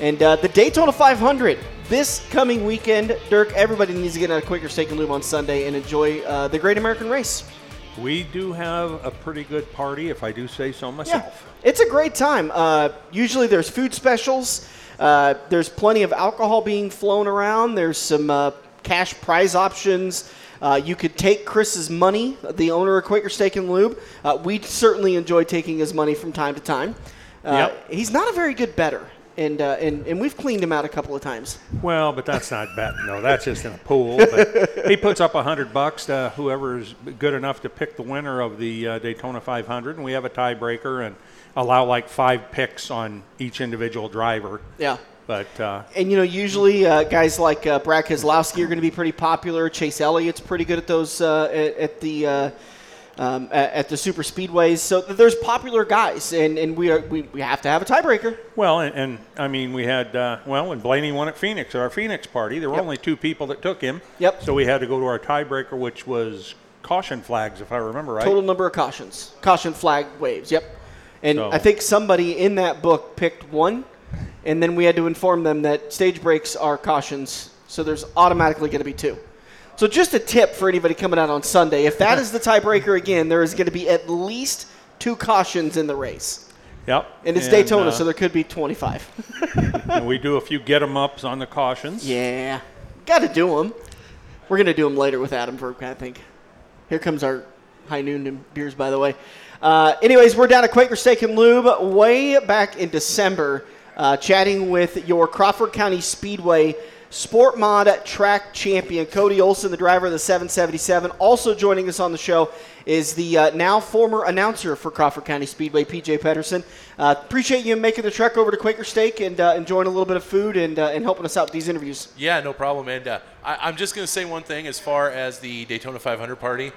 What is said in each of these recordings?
and uh, the Daytona 500 this coming weekend. Dirk, everybody needs to get out a Quaker Steak and Lube on Sunday and enjoy uh, the Great American Race. We do have a pretty good party, if I do say so myself. Yeah, it's a great time. Uh, usually there's food specials. Uh, there's plenty of alcohol being flown around. There's some uh, cash prize options. Uh, you could take Chris's money, the owner of Quaker Steak and Lube. Uh, we certainly enjoy taking his money from time to time. Uh, Yep. He's not a very good better, and, uh, and and we've cleaned him out a couple of times. Well, but that's not bad. No, that's just in a pool. But he puts up a hundred bucks to whoever is good enough to pick the winner of the uh, Daytona 500, and we have a tiebreaker and allow like five picks on each individual driver. Yeah. But uh, And you know, usually uh, guys like uh, Brad Keselowski are going to be pretty popular. Chase Elliott's pretty good at those uh, at, at the uh, um, at, at the super speedways. So there's popular guys, and, and we are we, we have to have a tiebreaker. well, and, and I mean, we had uh, well, when Blaney won at Phoenix at our Phoenix party, there were Yep. only two people that took him. Yep. So we had to go to our tiebreaker, which was caution flags, if I remember right. Total number of cautions, caution flag waves. Yep. And So- I think somebody in that book picked one, and then we had to inform them that stage breaks are cautions, so there's automatically going to be two. So just a tip for anybody coming out on Sunday: if that is the tiebreaker again, there is going to be at least two cautions in the race. Yep. And it's Daytona, uh, so there could be 25. and we do a few get 'em ups on the cautions. yeah, got to do them. We're going to do them later with Adam Verk, I think. Here comes our high noon and beers, by the way. Uh, anyways, we're down at Quaker Steak and Lube way back in December, uh, chatting with your Crawford County Speedway Sport Mod track champion, Cody Olsen, the driver of the 777. Also joining us on the show is the uh, now former announcer for Crawford County Speedway, PJ Pedersen. Uh, appreciate you making the trek over to Quaker Steak and uh, enjoying a little bit of food and, uh, and helping us out with these interviews. Yeah, no problem. And uh, I, I'm just going to say one thing as far as the Daytona 500 party.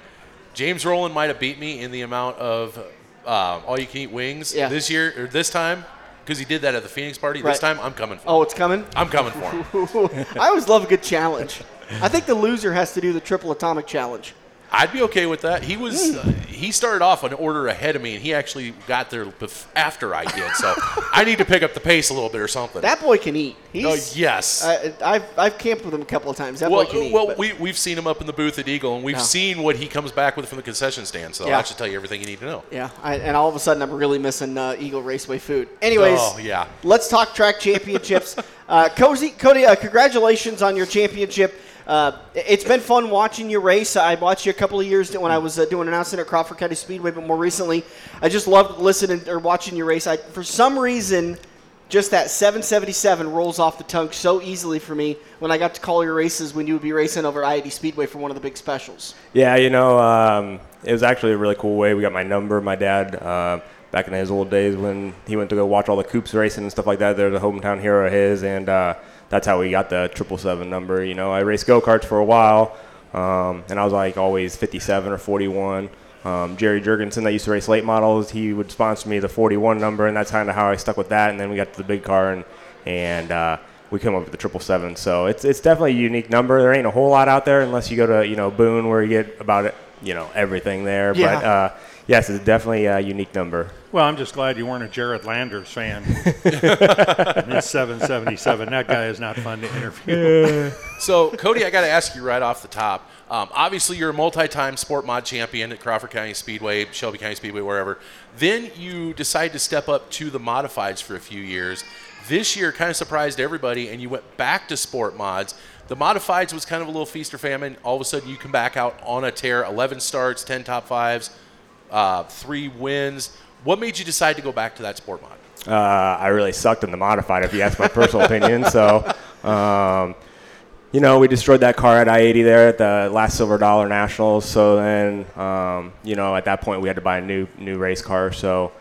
James Rowland might have beat me in the amount of um, all you can eat wings Yeah. this year or this time because he did that at the Phoenix party. Right. This time, I'm coming for Oh, him. it's coming? I'm coming for him. I always love a good challenge. I think the loser has to do the triple atomic challenge. I'd be okay with that. He was uh, he started off an order ahead of me, and he actually got there bef- after I did. So I need to pick up the pace a little bit or something. That boy can eat. He's, Oh, yes. I, I've, I've camped with him a couple of times. That well, boy can eat. well but- we, we've seen him up in the booth at Eagle, and we've Yeah. seen what he comes back with from the concession stand. So Yeah. that should tell you everything you need to know. yeah, I, and all of a sudden I'm really missing uh, Eagle Raceway food. Anyways, Oh, yeah. let's talk track championships. uh, Cody, Cody uh, congratulations on your championship. Uh, it's been fun watching you race. I watched you a couple of years when I was uh, doing announcing at Crawford County Speedway, but more recently, I just loved listening or watching you race. I, for some reason, just that 777 rolls off the tongue so easily for me when I got to call your races when you would be racing over at I-80 Speedway for one of the big specials. Yeah, you know, um, it was actually a really cool way. We got my number. My dad, uh, back in his old days when he went to go watch all the Coops racing and stuff like that, there's a hometown hero of his, and uh, that's how we got the triple seven number. You know, I raced go karts for a while, um, and I was like always 57 or 41. Um, Jerry Jurgensen, that used to race late models, he would sponsor me the 41 number, and that's kind of how I stuck with that. And then we got to the big car, and and uh, we came up with the triple seven. So it's it's definitely a unique number. There ain't a whole lot out there unless you go to you know Boone, where you get about it, you know everything there. Yeah. But uh, yes, it's definitely a unique number. Well, I'm just glad you weren't a Jared Landers fan. it's 777. That guy is not fun to interview. So, Cody, I got to ask you right off the top. Um, obviously, you're a multi-time sport mod champion at Crawford County Speedway, Shelby County Speedway, wherever. Then you decide to step up to the modifieds for a few years. This year, kind of surprised everybody, and you went back to sport mods. The modifieds was kind of a little feast or famine. All of a sudden, you come back out on a tear: 11 starts, 10 top fives, uh, three wins. What made you decide to go back to that sport mod? Uh, I really sucked in the modified, if you ask my personal opinion. So, um, you know, we destroyed that car at I-80 there at the last Silver Dollar Nationals. So then, um, you know, at that point we had to buy a new new race car. So,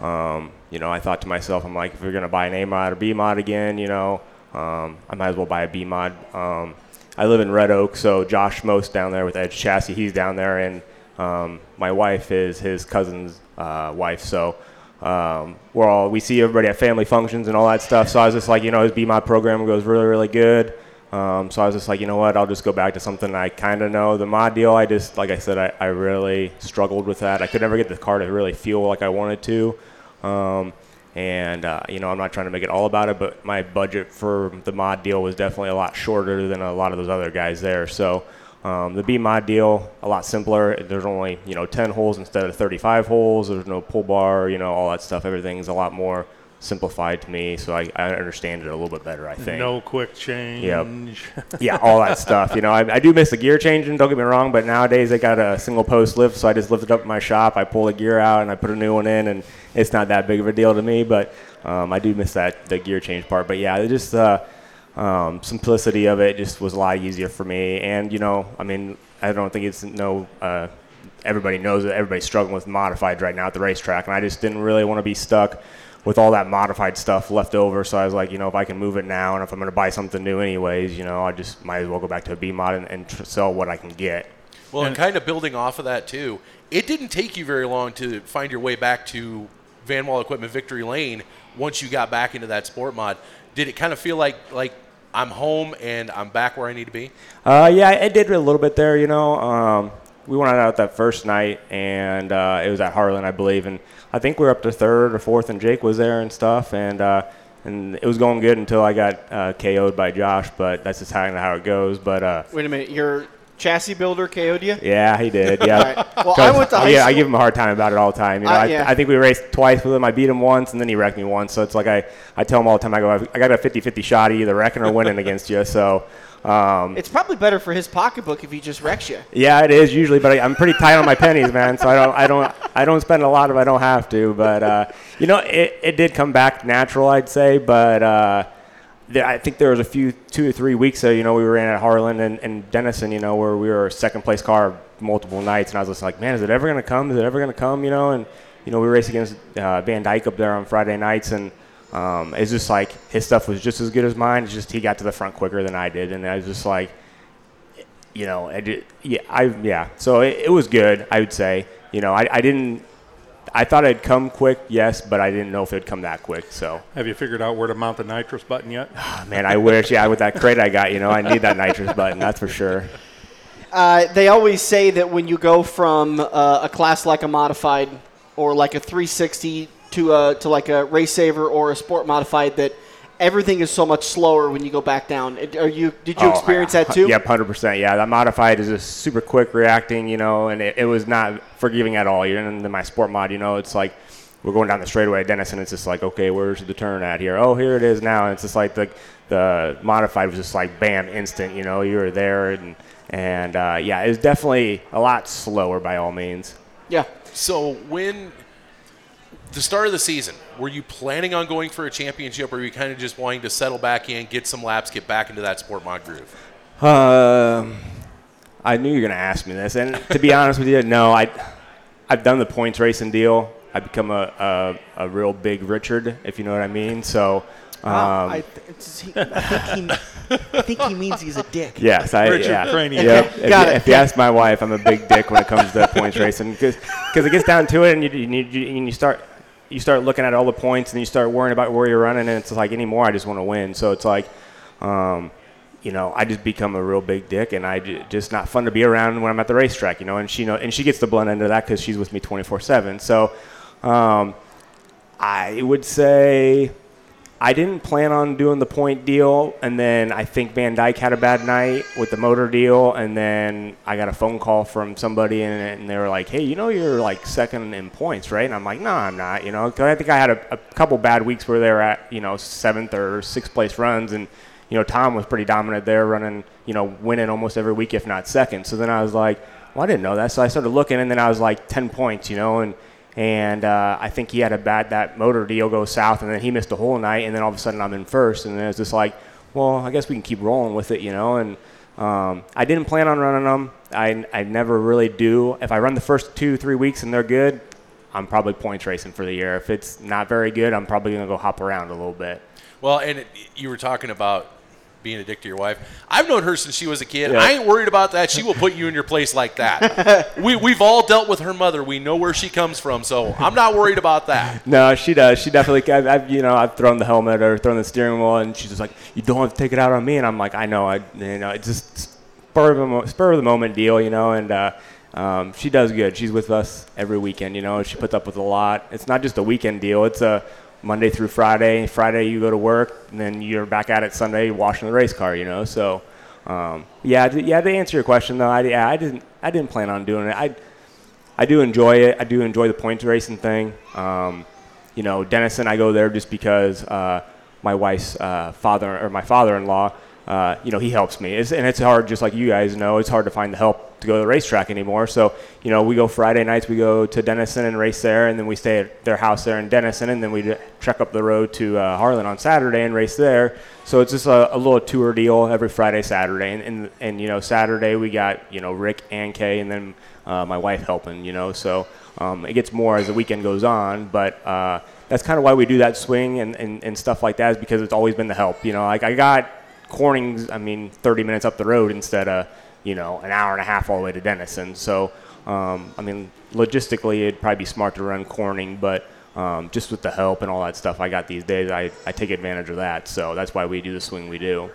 um, you know, I thought to myself, I'm like, if we're gonna buy an A mod or B mod again, you know, um, I might as well buy a B mod. Um, I live in Red Oak, so Josh Most down there with Edge Chassis, he's down there, and um, my wife is his cousin's uh, wife. So um, we're all we see everybody at family functions and all that stuff. So I was just like, you know, his B mod program goes really, really good. Um, so I was just like, you know what, I'll just go back to something I kind of know. The mod deal, I just, like I said, I, I really struggled with that. I could never get the car to really feel like I wanted to. Um, and, uh, you know, I'm not trying to make it all about it, but my budget for the mod deal was definitely a lot shorter than a lot of those other guys there. So um, the B mod deal, a lot simpler. There's only, you know, 10 holes instead of 35 holes. There's no pull bar, you know, all that stuff. Everything's a lot more simplified to me, so I, I understand it a little bit better. I think. No quick change. yeah, all that stuff. You know, I, I do miss the gear changing. Don't get me wrong, but nowadays they got a single post lift, so I just lift it up in my shop. I pull the gear out and I put a new one in, and it's not that big of a deal to me. But um, I do miss that the gear change part. But yeah, it just uh, um, simplicity of it just was a lot easier for me. And you know, I mean, I don't think it's no. Uh, everybody knows that everybody's struggling with modifieds right now at the racetrack, and I just didn't really want to be stuck with all that modified stuff left over. So I was like, you know, if I can move it now, and if I'm going to buy something new anyways, you know, I just might as well go back to a B mod and, and tr- sell what I can get. Well, and kind of building off of that too, it didn't take you very long to find your way back to Van Wall Equipment Victory Lane once you got back into that sport mod. Did it kind of feel like like I'm home and I'm back where I need to be? Uh, yeah, it did a little bit there. You know, um, we went out that first night, and uh, it was at Harlan, I believe, and I think we were up to third or fourth, and Jake was there and stuff, and uh, and it was going good until I got uh, KO'd by Josh. But that's just kind of how it goes. But uh, Wait a minute, your chassis builder KO'd you? yeah, he did. Yeah. Right. Well, I went to high yeah, I give him a hard time about it all the time. You know, Uh, I, yeah. I think we raced twice with him. I beat him once, and then he wrecked me once. So it's like I, I tell him all the time. I go, I got a 50-50 shot of either wrecking or winning against you. So. Um, It's probably better for his pocketbook if he just wrecks you. Yeah, it is usually, but I, I'm pretty tight on my pennies, man. So I don't, I don't, I don't spend a lot if I don't have to. But uh, you know, it, it did come back natural, I'd say. But uh, I think there was a few, two or three weeks there. You know, we were in at Harlan and, and Denison. You know, where we were second place car multiple nights, and I was just like, man, is it ever gonna come? Is it ever gonna come? You know, and you know, we raced against uh, Van Dyke up there on Friday nights, and um, it's just like his stuff was just as good as mine. It's just he got to the front quicker than I did, and I was just like you know, I did, yeah, I yeah. So it, it was good, I would say. You know, I, I didn't. I thought it'd come quick, yes, but I didn't know if it'd come that quick. So, Have you figured out where to mount the nitrous button yet? man, I wish, yeah, with that crate I got, you know, I need that nitrous button, that's for sure. Uh, they always say that when you go from uh, a class like a modified or like a 360 to a to like a race saver or a sport modified, that everything is so much slower when you go back down. Are you? Did you Oh, experience yeah. that too? Yep, hundred percent. Yeah, that modified is just super quick reacting, you know, and it, it was not forgiving at all. You know, in my sport mod, you know, it's like we're going down the straightaway at Dennis, and it's just like, okay, where's the turn at here? Oh, here it is now. And it's just like the the modified was just like bam, instant. You know, you were there, and and uh, yeah, it was definitely a lot slower by all means. Yeah. So when the start of the season, were you planning on going for a championship, or were you kind of just wanting to settle back in, get some laps, get back into that sport mod groove? Um, I knew you were going to ask me this, and to be honest with you, no, I, I've done the points racing deal. I've become a, a, a real big Richard, if you know what I mean. So, um, Wow, I, th- he, I, think he, I think he means he's a dick. yes, I Richard yeah. Cranium. Yep. Okay, If, got you, it. if you ask my wife, I'm a big dick when it comes to points racing because it gets down to it, and you, you, you, and you start you start looking at all the points, and you start worrying about where you're running, and it's like anymore, I just want to win. So it's like. Um, you know, I just become a real big dick, and I just not fun to be around when I'm at the racetrack. You know, and she know, and she gets the blunt end of that because she's with me 24/7. So, um, I would say I didn't plan on doing the point deal, and then I think Van Dyke had a bad night with the motor deal, and then I got a phone call from somebody, and, and they were like, "Hey, you know you're like second in points, right?" And I'm like, "No, I'm not." You know, 'cause I think I had a, a couple bad weeks where they were at you know seventh or sixth place runs, and you know Tom was pretty dominant there, running you know winning almost every week, if not second. So then I was like, "Well, I didn't know that," so I started looking, and then I was like ten points, you know, and and uh, I think he had a bad that motor deal go south, and then he missed a whole night, and then all of a sudden I'm in first, and then it's just like, well, I guess we can keep rolling with it, you know. And um, I didn't plan on running them. I I never really do. If I run the first two three weeks and they're good, I'm probably points racing for the year. If it's not very good, I'm probably gonna go hop around a little bit. Well, and it, you were talking about being a dick to your wife. I've known her since she was a kid. Yeah. I ain't worried about that. She will put you in your place like that. we we've all dealt with her mother. We know where she comes from, so I'm not worried about that. No, she does. She definitely. I've, I've you know I've thrown the helmet or thrown the steering wheel, and she's just like, "You don't have to take it out on me." And I'm like, "I know. I you know it's just spur of the mo- spur of the moment deal, you know." And uh, um, she does good. She's with us every weekend, you know. She puts up with a lot. It's not just a weekend deal. It's a Monday through Friday. Friday you go to work, and then you're back at it Sunday washing the race car, you know. So. Um, yeah, yeah. To answer your question though, I, yeah, I didn't, I didn't plan on doing it. I, I do enjoy it. I do enjoy the points racing thing. Um, you know, Denison, I go there just because uh, my wife's uh, father or my father-in-law, uh, you know, he helps me. It's, and it's hard, just like you guys know, it's hard to find the help to go to the racetrack anymore. So, you know, we go Friday nights, we go to Denison and race there, and then we stay at their house there in Denison, and then we trek up the road to uh, Harlan on Saturday and race there. So it's just a, a little tour deal every Friday, Saturday, and, and and you know Saturday we got you know Rick and Kay, and then uh, my wife helping, you know. So um, it gets more as the weekend goes on, but uh, that's kind of why we do that swing and, and, and stuff like that is because it's always been the help. You know, like I got Corning's, I mean, 30 minutes up the road instead of you know an hour and a half all the way to Denison. So um, I mean, logistically it'd probably be smart to run Corning, but um, just with the help and all that stuff I got these days, I, I take advantage of that. So that's why we do the swing we do.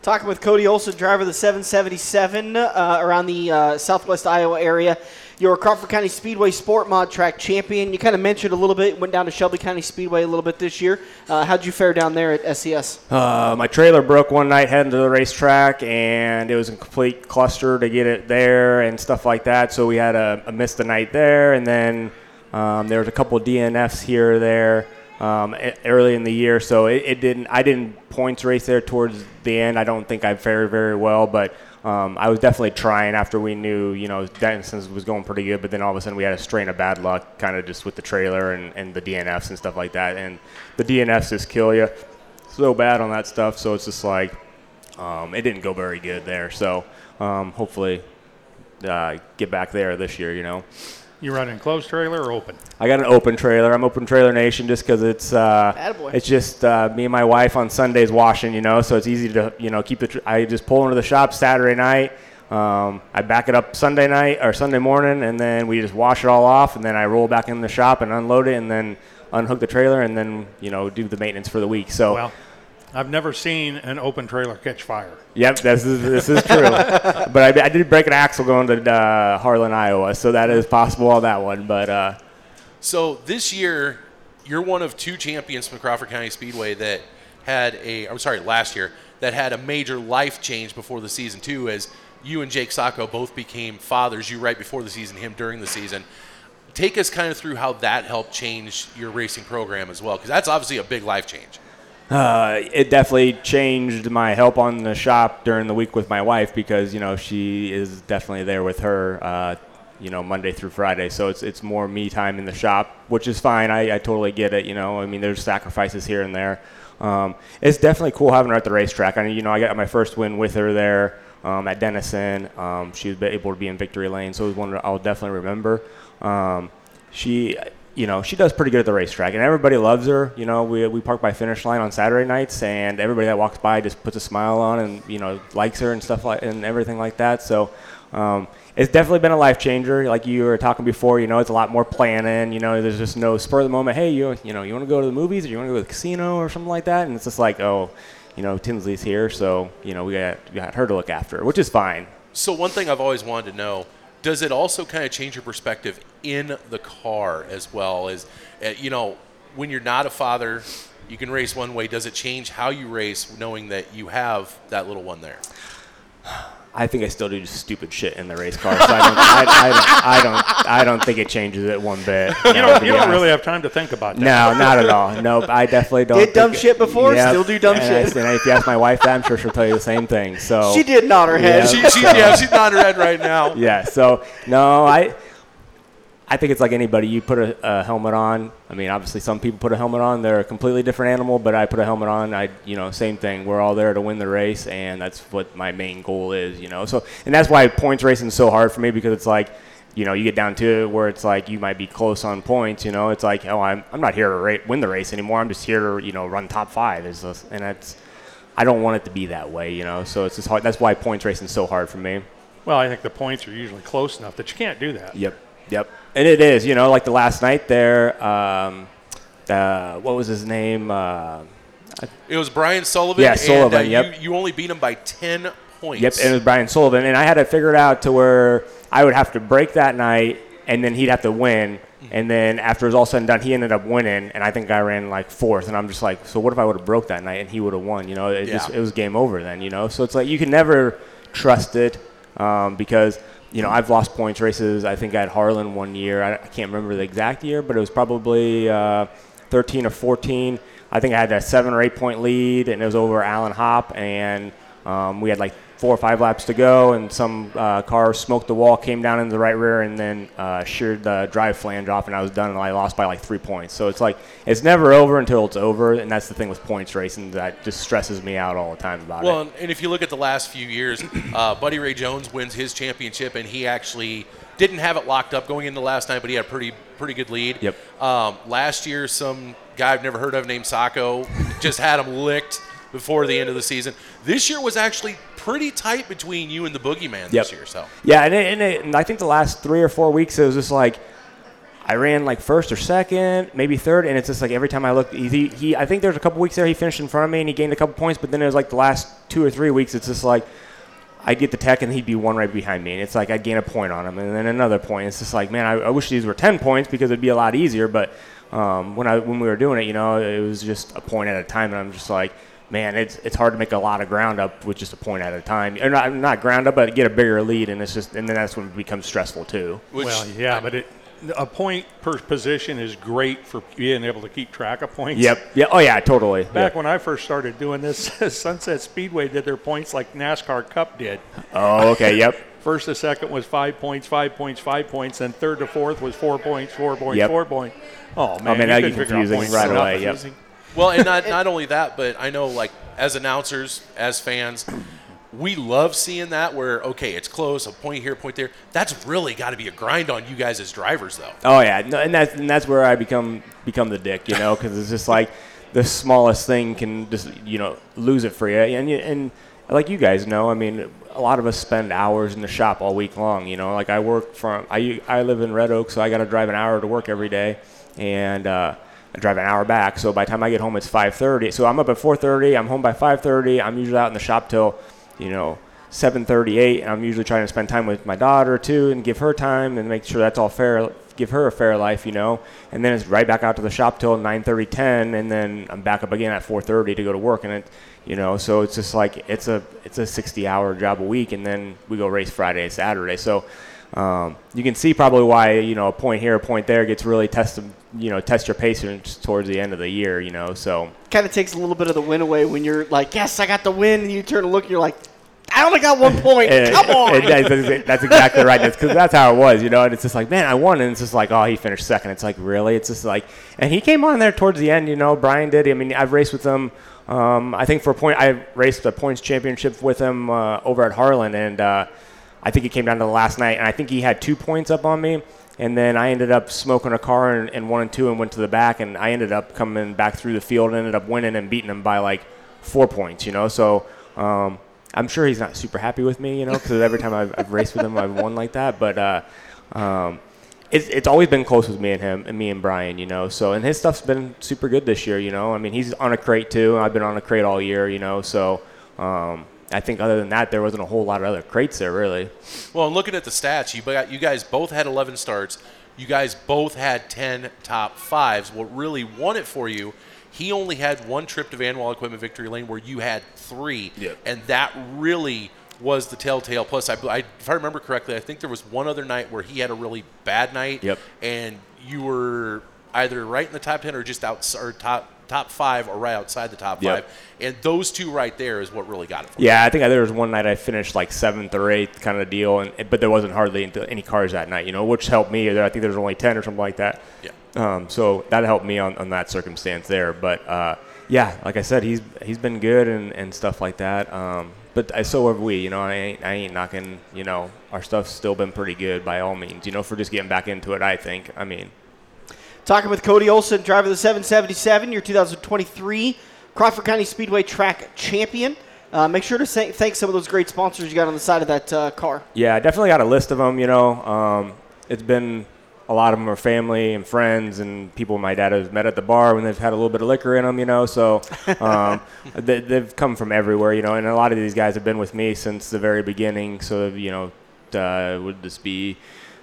Talking with Cody Olsen, driver of the 777 uh, around the uh, southwest Iowa area. You're a Crawford County Speedway Sport Mod Track champion. You kind of mentioned a little bit, went down to Shelby County Speedway a little bit this year. Uh, how'd you fare down there at SCS? Uh, my trailer broke one night heading to the racetrack, and it was a complete cluster to get it there and stuff like that. So we had a, missed a miss the night there, and then um, there was a couple DNFs here or there um, early in the year. So it, it didn't. I didn't points race there towards the end. I don't think I fared very well, but um, I was definitely trying after we knew, you know, Denison was going pretty good, but then all of a sudden we had a strain of bad luck, kind of just with the trailer and, and the DNFs and stuff like that. And the DNFs just kill you so bad on that stuff. So it's just like um, it didn't go very good there. So um, hopefully uh, get back there this year. You know, You running closed trailer or open? I got an open trailer. I'm open trailer nation just because it's uh, it's just uh, me and my wife on Sundays washing. You know, so it's easy to you know keep the. Tr- I just pull into the shop Saturday night. Um, I back it up Sunday night or Sunday morning, and then we just wash it all off, and then I roll back in the shop and unload it, and then unhook the trailer, and then you know do the maintenance for the week. So Well, I've never seen an open trailer catch fire. Yep, this is this is true. but I, I did break an axle going to uh, Harlan, Iowa, so that is possible on that one. But uh, So this year, you're one of two champions from Crawford County Speedway that had a. I'm sorry, last year that had a major life change before the season too, as you and Jake Sacco both became fathers. You right before the season, him during the season. Take us kind of through how that helped change your racing program as well, because that's obviously a big life change. Uh, it definitely changed my help on the shop during the week with my wife because you know she is definitely there with her. Uh, you know, Monday through Friday, so it's it's more me time in the shop, which is fine. I, I totally get it. You know, I mean, there's sacrifices here and there. Um, it's definitely cool having her at the racetrack. I mean, you know, I got my first win with her there um, at Denison. Um, she was able to be in victory lane, so it was one I'll definitely remember. Um, she, you know, she does pretty good at the racetrack, and everybody loves her. You know, we, we park by finish line on Saturday nights, and everybody that walks by just puts a smile on and you know likes her and stuff like and everything like that. So. Um, it's definitely been a life changer. Like you were talking before, you know, it's a lot more planning. You know, there's just no spur of the moment. Hey, you you know, you want to go to the movies or you want to go to the casino or something like that, and it's just like, oh, you know, Tinsley's here, so you know, we got we got her to look after, which is fine. So one thing I've always wanted to know: Does it also kind of change your perspective in the car as well as, uh, you know, when you're not a father, you can race one way. Does it change how you race, knowing that you have that little one there? I think I still do stupid shit in the race car, so I don't, I, I, don't, I don't, I don't think it changes it one bit. You don't, you don't really have time to think about that. No, not at all. Nope, I definitely don't. Did dumb think- shit before, Yep. still do dumb and shit. I- and if you ask my wife that, I'm sure she'll tell you the same thing. So She did nod her head. Yeah. She, she, yeah, she's nodding her head right now. yeah. So no, I I think it's like anybody. You put a, a helmet on. I mean, obviously, some people put a helmet on. They're a completely different animal. But I put a helmet on. I, you know, same thing. We're all there to win the race, and that's what my main goal is. You know, so and that's why points racing is so hard for me because it's like. You know, you get down to it where it's like you might be close on points. You know, it's like, oh, I'm, I'm not here to ra- win the race anymore. I'm just here to, you know, run top five. Is and that's, I don't want it to be that way, you know. So it's just hard. That's why points racing is so hard for me. Well, I think the points are usually close enough that you can't do that. Yep, yep. And it is, you know, like the last night there. Um, uh, what was his name? Uh, It was Brian Sullivan. Yeah, and, Sullivan, uh, yep. You, you only beat him by 10 points. Yep, and it was Brian Sullivan, and I had to figure it out to where I would have to break that night, and then he'd have to win, and then after it was all said and done, he ended up winning, and I think I ran like fourth, and I'm just like, so what if I would have broke that night and he would have won? You know, it just it was game over then, you know. So it's like you can never trust it um, because. You know, I've lost points races. I think I had Harlan one year. I, I can't remember the exact year, but it was probably uh, 13 or 14. I think I had a seven or eight point lead, and it was over Allen Hop, and um, we had like four or five laps to go, and some uh, car smoked the wall, came down into the right rear, and then uh, sheared the drive flange off, and I was done, and I lost by like three points. So it's like it's never over until it's over, and that's the thing with points racing that just stresses me out all the time about Well, it. Well, and if you look at the last few years, uh, Buddy Ray Jones wins his championship, and he actually didn't have it locked up going into last night, but he had a pretty pretty good lead. Yep. Um, last year, some guy I've never heard of named Sacco just had him licked before the end of the season. This year was actually pretty tight between you and the Boogeyman this Yep. year. So Yeah, and, it, and, it, and I think the last three or four weeks it was just like I ran like first or second, maybe third, and it's just like every time I looked, he, he I think there's a couple weeks there he finished in front of me and he gained a couple points, but then it was like the last two or three weeks it's just like I'd get the tech and he'd be one right behind me, and it's like I'd gain a point on him and then another point. It's just like man, I, I wish these were ten points because it'd be a lot easier, but um, when I when we were doing it, you know, it was just a point at a time, and I'm just like. Man, it's it's hard to make a lot of ground up with just a point at a time, or not not ground up, but get a bigger lead, and it's just and then that's when it becomes stressful too. which, well, yeah, but it, a point per position is great for being able to keep track of points. Yep. Yeah. Oh yeah. Totally. Back Yep. when I first started doing this, Sunset Speedway did their points like NASCAR Cup did. Oh. Okay. Yep. First to second was five points, five points, five points, and third to fourth was four points, four points, Yep. four points. Oh man, man, you that couldn't gets confusing right away. Yep. Well, and not not only that, but I know like as announcers, as fans, we love seeing that where okay, it's close, a point here, a point there. That's really got to be a grind on you guys as drivers, though. Oh yeah. No, and that's and that's where I become become the dick, you know, because it's just like the smallest thing can just you know lose it for you, and and like you guys know, I mean, a lot of us spend hours in the shop all week long. You know, like I work from I I live in Red Oak, so I got to drive an hour to work every day, and. uh I drive an hour back, so by the time I get home, it's 5:30. So I'm up at 4:30. I'm home by 5:30. I'm usually out in the shop till, you know, 7:38, and I'm usually trying to spend time with my daughter too, and give her time and make sure that's all fair. Give her a fair life, you know. And then it's right back out to the shop till 9:30, 10, and then I'm back up again at 4:30 to go to work, and it, you know, so it's just like it's a it's a 60-hour job a week, and then we go race Friday, Saturday. So um, you can see probably why you know a point here, a point there gets really tested. You know, test your patience towards the end of the year. You know, so Kind of takes a little bit of the win away when you're like, yes, I got the win, and you turn to look, and you're like, I only got one point. And- Come on. and that's, that's- exactly right. That's because that's how it was, you know. And it's just like, man, I won, and it's just like, oh, he finished second. It's like, really? It's just like, and he came on there towards the end, you know. Brian did. I mean, I've raced with him. Um, I think for a point, I raced a points championship with him uh, over at Harlan, and uh, I think it came down to the last night, and I think he had two points up on me. And then I ended up smoking a car and, in one and two and went to the back, and I ended up coming back through the field and ended up winning and beating him by like four points, you know. So um, I'm sure he's not super happy with me, you know, because every time I've, I've raced with him, I've won like that. But uh, um, it's, it's always been close with me and him and me and Brian, you know. So and his stuff's been super good this year, you know. I mean, he's on a crate too. I've been on a crate all year, you know. So um, I think other than that, there wasn't a whole lot of other crates there really. Well, and looking at the stats, you got you guys both had 11 starts. You guys both had 10 top fives. What really won it for you? He only had one trip to Van Wall Equipment Victory Lane, where you had three, Yep. and that really was the telltale. Plus, I, I, if I remember correctly, I think there was one other night where he had a really bad night, Yep. and you were either right in the top 10 or just out or top top five or right outside the top Yep. five. And those two right there is what really got it. Yeah, I think there was one night I finished like seventh or eighth kind of deal, and but there wasn't hardly any cars that night, you know, which helped me. I think there was only ten or something like that. Yeah. Um, so that helped me on, on that circumstance there. But uh, yeah, like I said, he's he's been good and, and stuff like that. Um, but I, so have we. You know, I ain't I ain't knocking. You know, our stuff's still been pretty good by all means. You know, for just getting back into it. I think. I mean, Talking with Cody Olsen, driver of the 777, your 2023 Crawford County Speedway track champion. Uh, make sure to say, thank some of those great sponsors you got on the side of that uh, car. Yeah, I definitely got a list of them. You know, um, it's been a lot of them are family and friends and people my dad has met at the bar when they've had a little bit of liquor in them. You know, so um, they, they've come from everywhere. You know, and a lot of these guys have been with me since the very beginning. So you know, uh, would this be?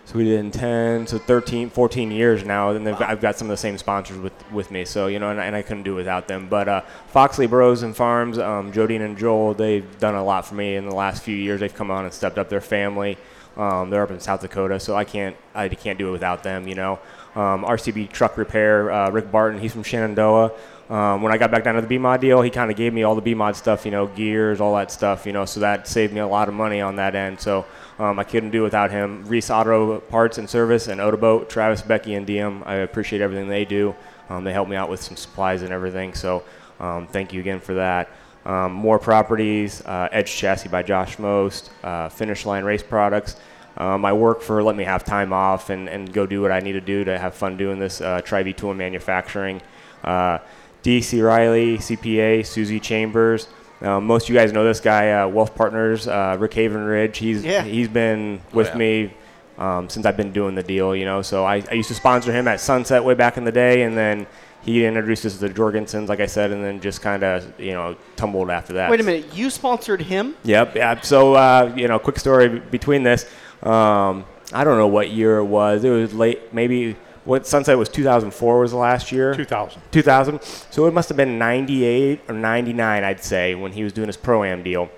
So we did in 10, so 13, 14 years now, and wow. I've got some of the same sponsors with, with me. So, you know, and, and I couldn't do it without them. But uh, Foxley Bros and Farms, um, Jodine and Joel, they've done a lot for me in the last few years. They've come on and stepped up their family. Um, they're up in South Dakota, so I can't I can't do it without them. You know, um, RCB Truck Repair, uh, Rick Barton, he's from Shenandoah. Um, when I got back down to the BMOD deal, he kind of gave me all the BMOD stuff, you know, gears, all that stuff, you know, so that saved me a lot of money on that end. So um, I couldn't do without him. Reese Auto Parts and Service and Otoboat, Travis, Becky, and DM. I appreciate everything they do. Um, they help me out with some supplies and everything. So um, thank you again for that. Um, more properties, uh, Edge Chassis by Josh Most, uh, Finish Line Race Products. Um, I work for let me have time off and, and go do what I need to do to have fun doing this. Uh, Tri-V Tool Manufacturing. Uh, DC Riley, CPA, Susie Chambers. Um, most of you guys know this guy, uh, Wealth Partners, uh, Rick Havenridge. He's yeah. he's been with oh, yeah. me um, since I've been doing the deal, you know. So I, I used to sponsor him at Sunset way back in the day, and then he introduced us to the Jorgensens, like I said, and then just kind of you know tumbled after that. Wait a minute, you sponsored him? Yep. Yeah. So uh, you know, quick story between this. Um, I don't know what year it was. It was late, maybe what Sunset was 2004 was the last year. 2000. 2000. So it must have been 98 or 99, I'd say, when he was doing his pro am deal.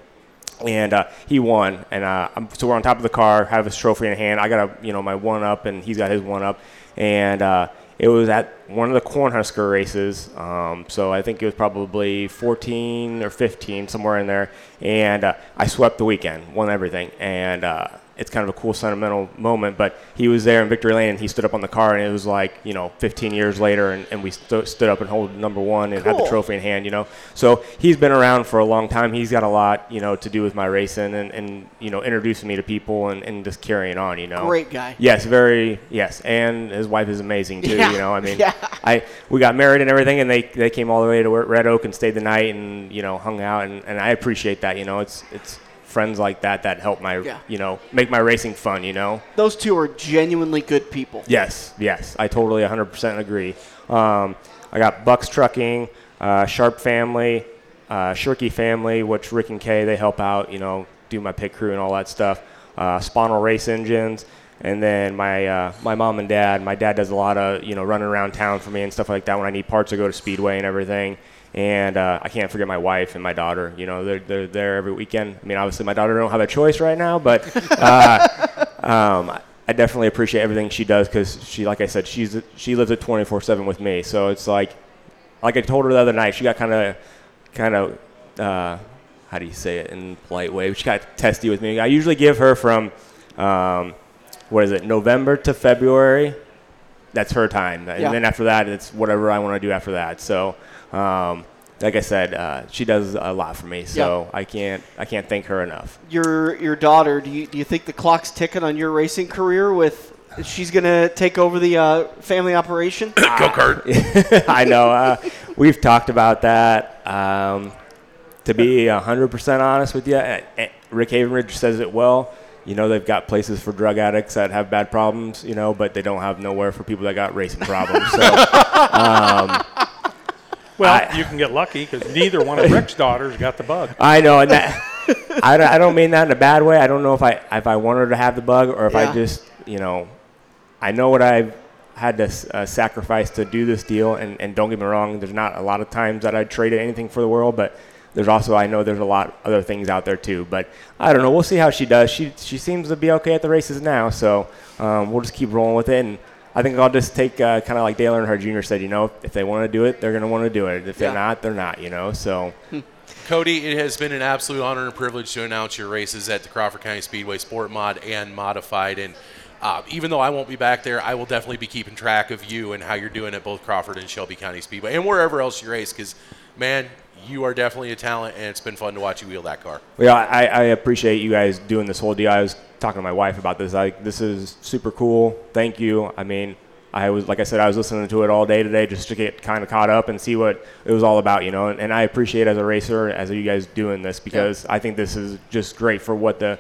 And uh, he won, and uh, so we're on top of the car, have his trophy in hand. I got a, you know, my one up, and he's got his one up, and uh, it was at one of the Cornhusker races. Um, so I think it was probably 14 or 15, somewhere in there. And uh, I swept the weekend, won everything, and uh, it's kind of a cool sentimental moment. But he was there in Victory Lane and he stood up on the car and it was like, you know, 15 years later and, and we st- stood up and hold number one and cool. had the trophy in hand, you know. So he's been around for a long time. He's got a lot, you know, to do with my racing and, and you know, introducing me to people and, and just carrying on, you know. Great guy. Yes, very, yes. And his wife is amazing too, yeah. you know. I mean, yeah. I we got married and everything and they, they came all the way to Red Oak and stayed the night and, you know, hung out and, and I appreciate that, you know. It's, it's, friends like that that help my yeah. you know make my racing fun you know? Those two are genuinely good people. Yes yes. I totally 100% agree. Um, i got bucks trucking uh, sharp family uh, shirky family which rick and kay they help out you know do my pit crew and all that stuff. Uh, Spanel race engines and then my uh, my mom and dad. My dad does a lot of you know running around town for me and stuff like that when i need parts to go to speedway and everything and uh, I can't forget my wife and my daughter. You know, they're, they're there every weekend. I mean, obviously, my daughter don't have a choice right now, but uh, um, I definitely appreciate everything she does because she, like I said, she's she lives at 24/7 with me. So it's like, like I told her the other night, she got kind of, kind of, uh, how do you say it in polite way? She got testy with me. I usually give her from, um, what is it, November to February. That's her time, and yeah. then after that, it's whatever I want to do after that. So um, like I said, uh, she does a lot for me, so yep. I can't I can't thank her enough. Your your daughter, do you do you think the clock's ticking on your racing career with? She's gonna take over the uh, family operation. Go kart. I know. Uh, we've talked about that. Um, to be hundred percent honest with you, eh, eh, Rick Havenridge says it well. You know, they've got places for drug addicts that have bad problems. You know, but they don't have nowhere for people that got racing problems. So. Um, well, I, you can get lucky because neither one of Rick's daughters got the bug. I know, and that I, I don't mean that in a bad way. I don't know if I if I want her to have the bug or if yeah. I just you know I know what I've had to uh, sacrifice to do this deal. And, and don't get me wrong, there's not a lot of times that I'd trade anything for the world, but there's also I know there's a lot other things out there too. But I don't know. We'll see how she does. She she seems to be okay at the races now, so um, we'll just keep rolling with it. And I think I'll just take uh, kind of like Dale Earnhardt Jr. said, you know, if they want to do it, they're going to want to do it. If they're not, they're not, you know. So. Hmm. Cody, it has been an absolute honor and privilege to announce your races at the Crawford County Speedway Sport Mod and Modified. And uh, even though I won't be back there, I will definitely be keeping track of you and how you're doing at both Crawford and Shelby County Speedway and wherever else you race. Because, man, you are definitely a talent, and it's been fun to watch you wheel that car. Yeah, I, I appreciate you guys doing this whole deal. I was talking to my wife about this. Like, this is super cool. Thank you. I mean, I was, like I said, I was listening to it all day today just to get kind of caught up and see what it was all about, you know. And, and I appreciate as a racer, as you guys doing this because I think this is just great for what the,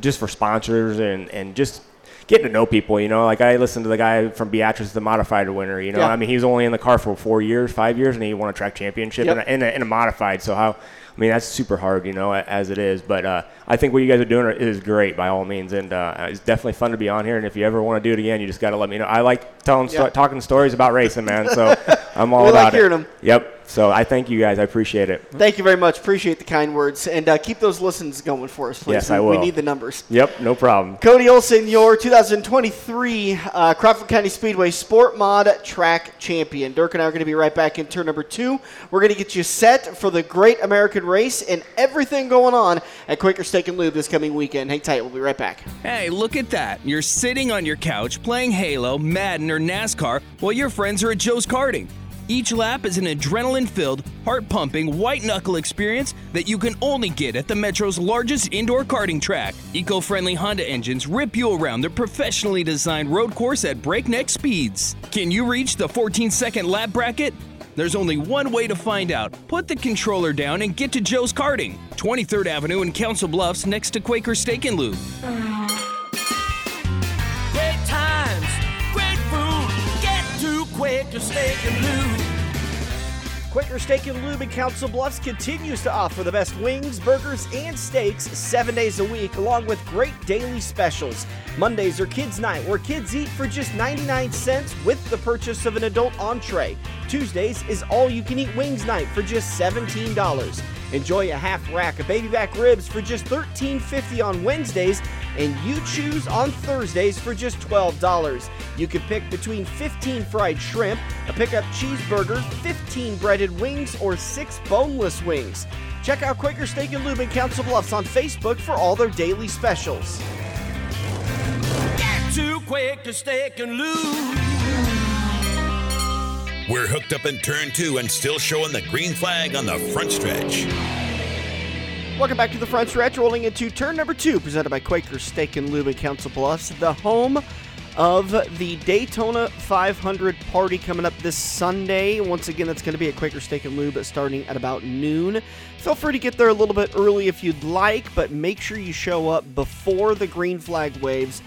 just for sponsors and, and just getting to know people, you know. Like I listened to the guy from Beatrice, the modified winner, you know. Yeah. I mean, he was only in the car for four years, five years, and he won a track championship Yep. in, a, in, a, in a modified. So how, I mean, that's super hard, you know, as it is. But uh, I think what you guys are doing is great by all means, and uh, it's definitely fun to be on here. And if you ever want to do it again, you just got to let me know. I like telling, sto- talking stories about racing, man. So I'm all We like about it. hearing 'em. Yep. So I thank you guys. I appreciate it. Thank you very much. Appreciate the kind words. And uh, keep those listens going for us, please. Yes, we, I We need the numbers. Yep. No problem. Cody Olsen, your 2023 uh, Crawford County Speedway Sport Mod Track Champion. Dirk and I are going to be right back in turn number two. We're going to get you set for the Great American Race and everything going on at Quaker Steak and Lube this coming weekend. Hang tight. We'll be right back. Hey, look at that. You're sitting on your couch playing Halo, Madden, or NASCAR while your friends are at Joe's Karting. Each lap is an adrenaline filled, heart pumping, white knuckle experience that you can only get at the Metro's largest indoor karting track. Eco friendly Honda engines rip you around the professionally designed road course at breakneck speeds. Can you reach the 14 second lap bracket? There's only one way to find out. Put the controller down and get to Joe's Karting, 23rd Avenue in Council Bluffs next to Quaker Steak and Lube. Great times, great food. Get to Quaker Steak and Lube. Quaker Steak and Lube in Council Bluffs continues to offer the best wings, burgers, and steaks seven days a week, along with great daily specials. Mondays are kids' night, where kids eat for just 99 cents with the purchase of an adult entree. Tuesdays is all you can eat wings night for just $17. Enjoy a half rack of baby back ribs for just $13.50 on Wednesdays, and you choose on Thursdays for just $12. You can pick between 15 fried shrimp, a pickup cheeseburger, 15 breaded wings, or 6 boneless wings. Check out Quaker Steak and Lube in Council Bluffs on Facebook for all their daily specials. Get to Quaker Steak and Lube. We're hooked up in turn two and still showing the green flag on the front stretch. Welcome back to the front stretch, rolling into turn number two, presented by Quaker Steak and Lube in Council Bluffs, the home of the Daytona 500 party coming up this Sunday. Once again, that's going to be at Quaker Steak and Lube starting at about noon. Feel free to get there a little bit early if you'd like, but make sure you show up before the green flag waves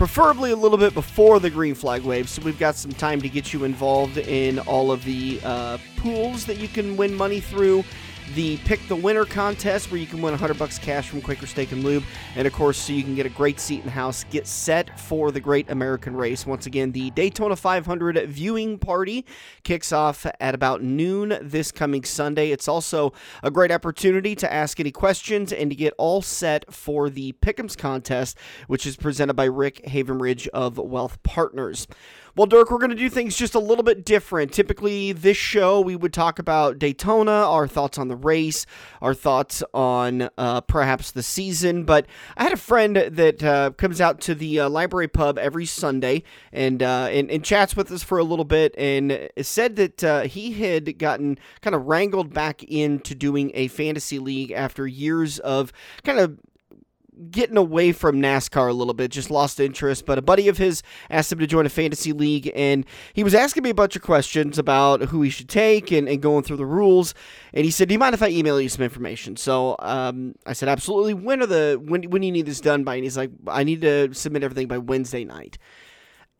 preferably a little bit before the green flag waves, so we've got some time to get you involved in all of the uh, pools that you can win money through. The pick the winner contest where you can win 100 bucks cash from Quaker Steak and Lube, and of course, so you can get a great seat in the house. Get set for the Great American Race. Once again, the Daytona 500 viewing party kicks off at about noon this coming Sunday. It's also a great opportunity to ask any questions and to get all set for the Pick'ems contest, which is presented by Rick Havenridge of Wealth Partners. Well, Dirk, we're going to do things just a little bit different. Typically, this show, we would talk about Daytona, our thoughts on the race, our thoughts on uh, perhaps the season. But I had a friend that uh, comes out to the uh, library pub every Sunday and, uh, and, and chats with us for a little bit and said that uh, he had gotten kind of wrangled back into doing a fantasy league after years of kind of getting away from NASCAR a little bit, just lost interest. But a buddy of his asked him to join a fantasy league, and he was asking me a bunch of questions about who he should take and, and going through the rules. And he said, "Do you mind if I email you some information?" So um, I said, "Absolutely. When are the when when do you need this done by?" And he's like, "I need to submit everything by Wednesday night."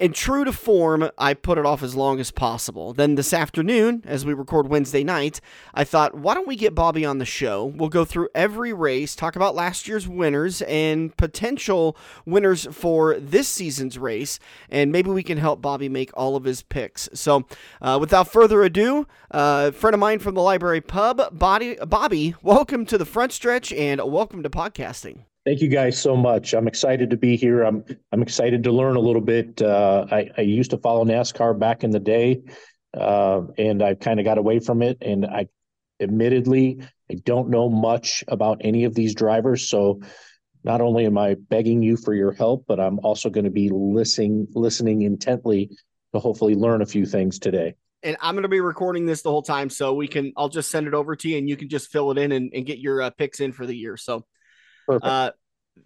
And true to form, I put it off as long as possible. Then this afternoon, as we record Wednesday night, I thought, why don't we get Bobby on the show? We'll go through every race, talk about last year's winners and potential winners for this season's race, and maybe we can help Bobby make all of his picks. So, uh, without further ado, uh, a friend of mine from the library pub, Bobby, Bobby, welcome to the front stretch and welcome to podcasting. Thank you guys so much. I'm excited to be here. I'm I'm excited to learn a little bit. Uh, I, I used to follow NASCAR back in the day, uh, and I kind of got away from it. And I, admittedly, I don't know much about any of these drivers. So, not only am I begging you for your help, but I'm also going to be listening listening intently to hopefully learn a few things today. and I'm going to be recording this the whole time, so we can. I'll just send it over to you, and you can just fill it in and, and get your uh, picks in for the year. So, Perfect. uh,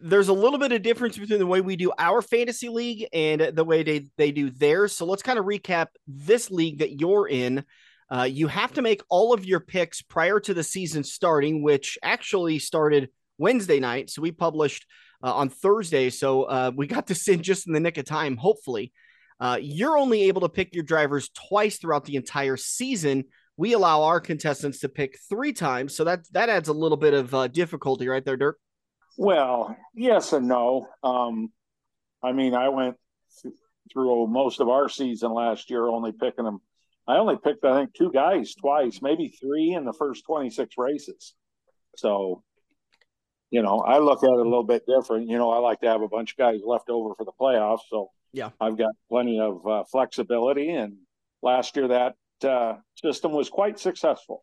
there's a little bit of difference between the way we do our fantasy league and the way they, they do theirs. So let's kind of recap this league that you're in. Uh, you have to make all of your picks prior to the season starting, which actually started Wednesday night. So we published uh, on Thursday. So uh, we got this in just in the nick of time, hopefully. Uh, you're only able to pick your drivers twice throughout the entire season. We allow our contestants to pick three times. So that, that adds a little bit of uh, difficulty right there, Dirk. Well, yes and no. Um, I mean, I went th- through most of our season last year only picking them. I only picked, I think, two guys twice, maybe three in the first 26 races. So, you know, I look at it a little bit different. You know, I like to have a bunch of guys left over for the playoffs. So, yeah, I've got plenty of uh, flexibility. And last year, that uh, system was quite successful.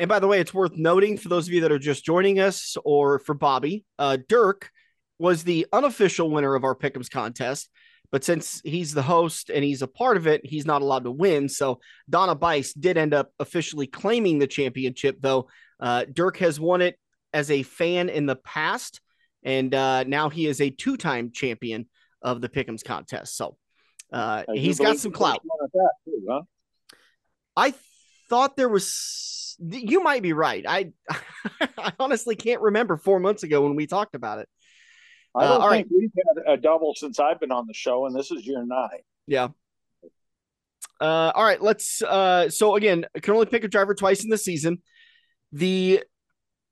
And by the way, it's worth noting for those of you that are just joining us or for Bobby, uh, Dirk was the unofficial winner of our Pick'ems contest. But since he's the host and he's a part of it, he's not allowed to win. So Donna Bice did end up officially claiming the championship, though. Uh, Dirk has won it as a fan in the past, and uh, now he is a two time champion of the Pick'ems contest. So uh, he's got some clout. Too, huh? I thought there was you might be right. I I honestly can't remember four months ago when we talked about it. I don't uh, think right. we've had a double since I've been on the show, and this is year nine. Yeah. Uh, all right, let's. Uh, so again, I can only pick a driver twice in the season. The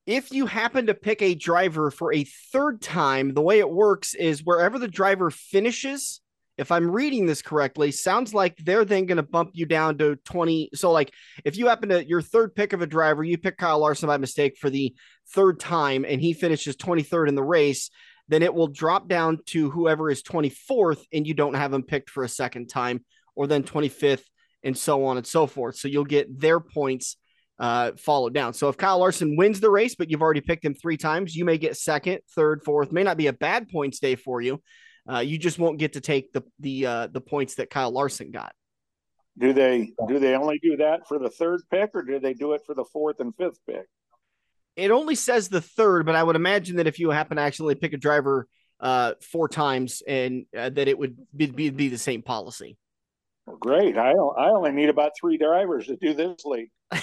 if you happen to pick a driver for a third time, the way it works is wherever the driver finishes, if I'm reading this correctly, sounds like they're then going to bump you down to 20. So, like, if you happen to your third pick of a driver, you pick Kyle Larson by mistake for the third time, and he finishes 23rd in the race, then it will drop down to whoever is 24th, and you don't have him picked for a second time, or then 25th, and so on and so forth. So you'll get their points uh, followed down. So if Kyle Larson wins the race, but you've already picked him three times, you may get second, third, fourth. May not be a bad points day for you. Uh, you just won't get to take the the uh, the points that Kyle Larson got. Do they do they only do that for the third pick, or do they do it for the fourth and fifth pick? It only says the third, but I would imagine that if you happen to actually pick a driver uh, four times, and uh, that it would be, be, be the same policy. Well, great. I I only need about three drivers to do this league. uh,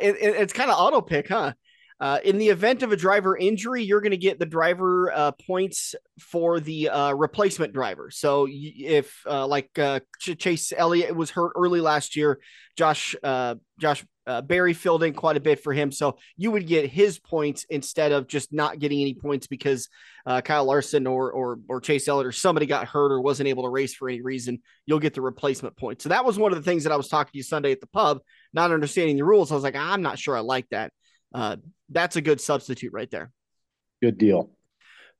it, it, it's kind of auto pick, huh? Uh, in the event of a driver injury, you're going to get the driver uh, points for the uh, replacement driver. So if uh, like uh, Chase Elliott was hurt early last year, Josh uh, Josh Berry filled in quite a bit for him. So you would get his points instead of just not getting any points because Kyle Larson or, or or Chase Elliott or somebody got hurt or wasn't able to race for any reason. You'll get the replacement points. So that was one of the things that I was talking to you Sunday at the pub, not understanding the rules. I was like, I'm not sure I like that uh, that's a good substitute right there. Good deal.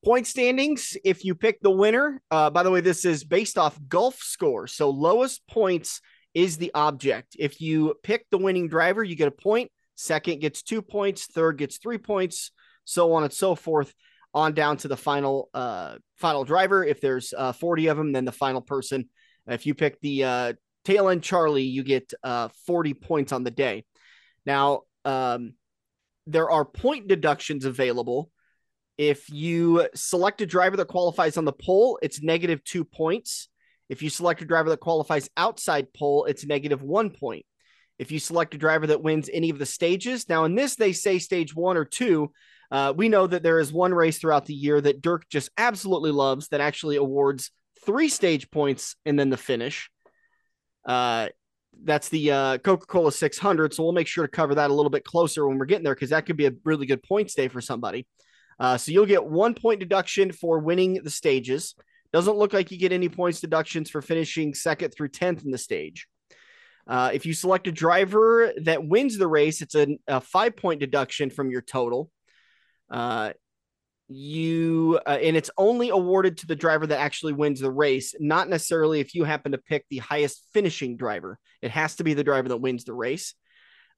Point standings. If you pick the winner, uh, by the way, this is based off golf score. So lowest points is the object. If you pick the winning driver, you get a point. Second gets two points. Third gets three points. So on and so forth, on down to the final uh, final driver. If there's uh, 40 of them, then the final person. If you pick the uh, tail end Charlie, you get uh, 40 points on the day. Now, um, there are point deductions available. If you select a driver that qualifies on the pole, it's negative two points. If you select a driver that qualifies outside pole, it's negative one point. If you select a driver that wins any of the stages, now in this, they say stage one or two. Uh, we know that there is one race throughout the year that Dirk just absolutely loves that actually awards three stage points and then the finish. Uh, that's the uh, Coca Cola 600. So we'll make sure to cover that a little bit closer when we're getting there because that could be a really good points day for somebody. Uh, so you'll get one point deduction for winning the stages. Doesn't look like you get any points deductions for finishing second through 10th in the stage. Uh, if you select a driver that wins the race, it's a, a five point deduction from your total. Uh, you uh, and it's only awarded to the driver that actually wins the race not necessarily if you happen to pick the highest finishing driver. It has to be the driver that wins the race.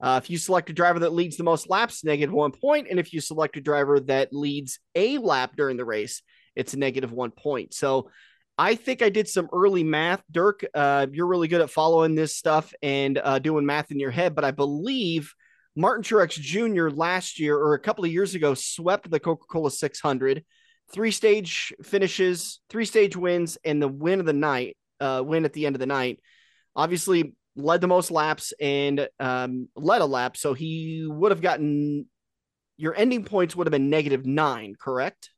Uh, if you select a driver that leads the most laps negative one point and if you select a driver that leads a lap during the race it's a negative one point. So i think i did some early math. Dirk uh, you're really good at following this stuff and uh, doing math in your head but i believe Martin Truex Jr. last year or a couple of years ago swept the Coca Cola 600, three stage finishes, three stage wins, and the win of the night, uh, win at the end of the night. Obviously, led the most laps and um, led a lap. So he would have gotten your ending points would have been negative nine, correct?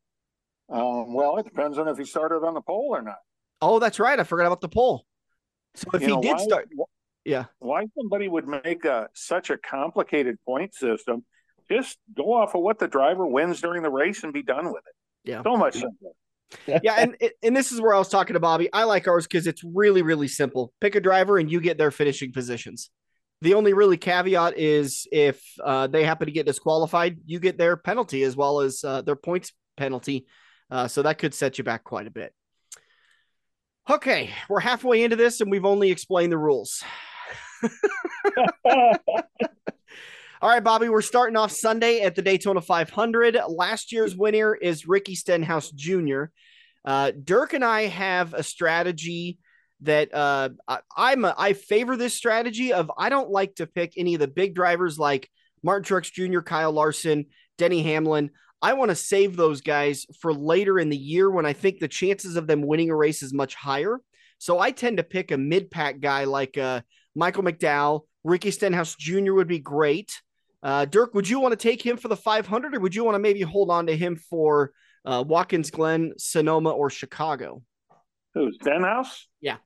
Um, well, it depends on if he started on the pole or not. Oh, that's right. I forgot about the pole. So if You he know, did why- start, yeah. Why somebody would make a such a complicated point system? Just go off of what the driver wins during the race and be done with it. Yeah. So much simpler. yeah, and and this is where I was talking to Bobby. I like ours because it's really really simple. Pick a driver and you get their finishing positions. The only really caveat is if uh, they happen to get disqualified, you get their penalty as well as uh, their points penalty. Uh, so that could set you back quite a bit. Okay, we're halfway into this and we've only explained the rules. All right, Bobby, we're starting off Sunday at the Daytona 500. Last year's winner is Ricky Stenhouse Jr. Uh, Dirk and I have a strategy that uh, I, I'm a, I favor this strategy of I don't like to pick any of the big drivers like Martin Truex Jr., Kyle Larson, Denny Hamlin. I want to save those guys for later in the year when I think the chances of them winning a race is much higher. So I tend to pick a mid pack guy like uh, Michael McDowell. Ricky Stenhouse Jr. would be great. Uh, Dirk, would you want to take him for the 500 or would you want to maybe hold on to him for uh, Watkins Glen, Sonoma, or Chicago? Who's Stenhouse? Yeah.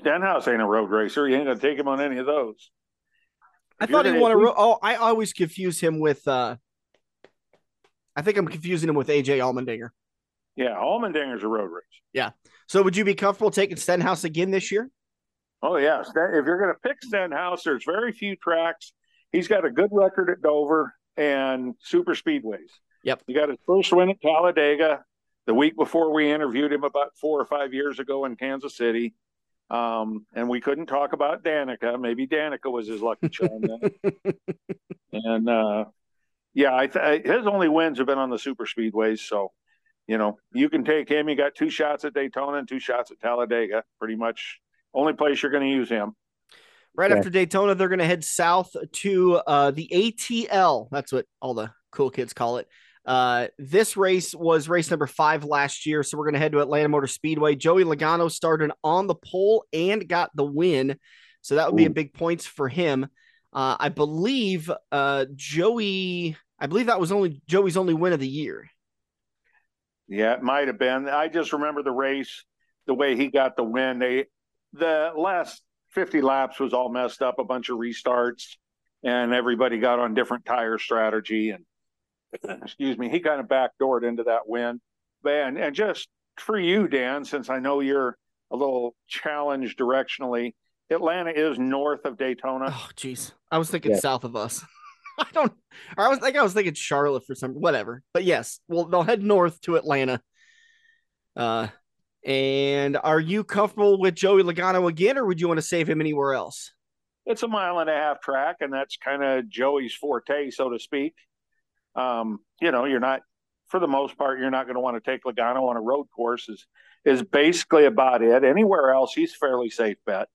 Stenhouse ain't a road racer. You ain't gonna take him on any of those. I If you're thought he won a if you- ro- Oh, I always confuse him with. uh I think I'm confusing him with AJ Allmendinger. Yeah, Allmendinger's a road racer. Yeah. So would you be comfortable taking Stenhouse again this year? Oh yeah, if you're gonna pick Stenhouse, there's very few tracks. He's got a good record at Dover and super speedways. Yep. He got his first win at Talladega the week before we interviewed him about four or five years ago in Kansas City. Um, and we couldn't talk about Danica. Maybe Danica was his lucky charm then. and uh, yeah, I th- his only wins have been on the super speedways. So, you know, you can take him. You got two shots at Daytona and two shots at Talladega. Pretty much only place you're going to use him. Right Okay. after Daytona, they're going to head south to uh, the ATL. That's what all the cool kids call it. Uh, this race was race number five last year, so we're going to head to Atlanta Motor Speedway. Joey Logano started on the pole and got the win, so that would be a big points for him. Uh, I believe uh, Joey. I believe that was only Joey's only win of the year. Yeah, it might have been. I just remember the race, the way he got the win. They the last 50 laps was all messed up, a bunch of restarts, and everybody got on different tire strategy. And excuse me, he kind of backdoored into that win. And and just for you, Dan, since I know you're a little challenged directionally, Atlanta is north of Daytona. Oh, jeez, I was thinking Yeah. south of us. I don't. I was like, I was thinking Charlotte for some whatever. But yes, well, they'll head north to Atlanta. Uh, and are you comfortable with Joey Logano again, or would you want to save him anywhere else? it's a mile and a half track, and that's kind of Joey's forte, so to speak. Um, you know, you're not, for the most part, you're not going to want to take Logano on a road course. Is is basically about it. Anywhere else, he's fairly safe bet.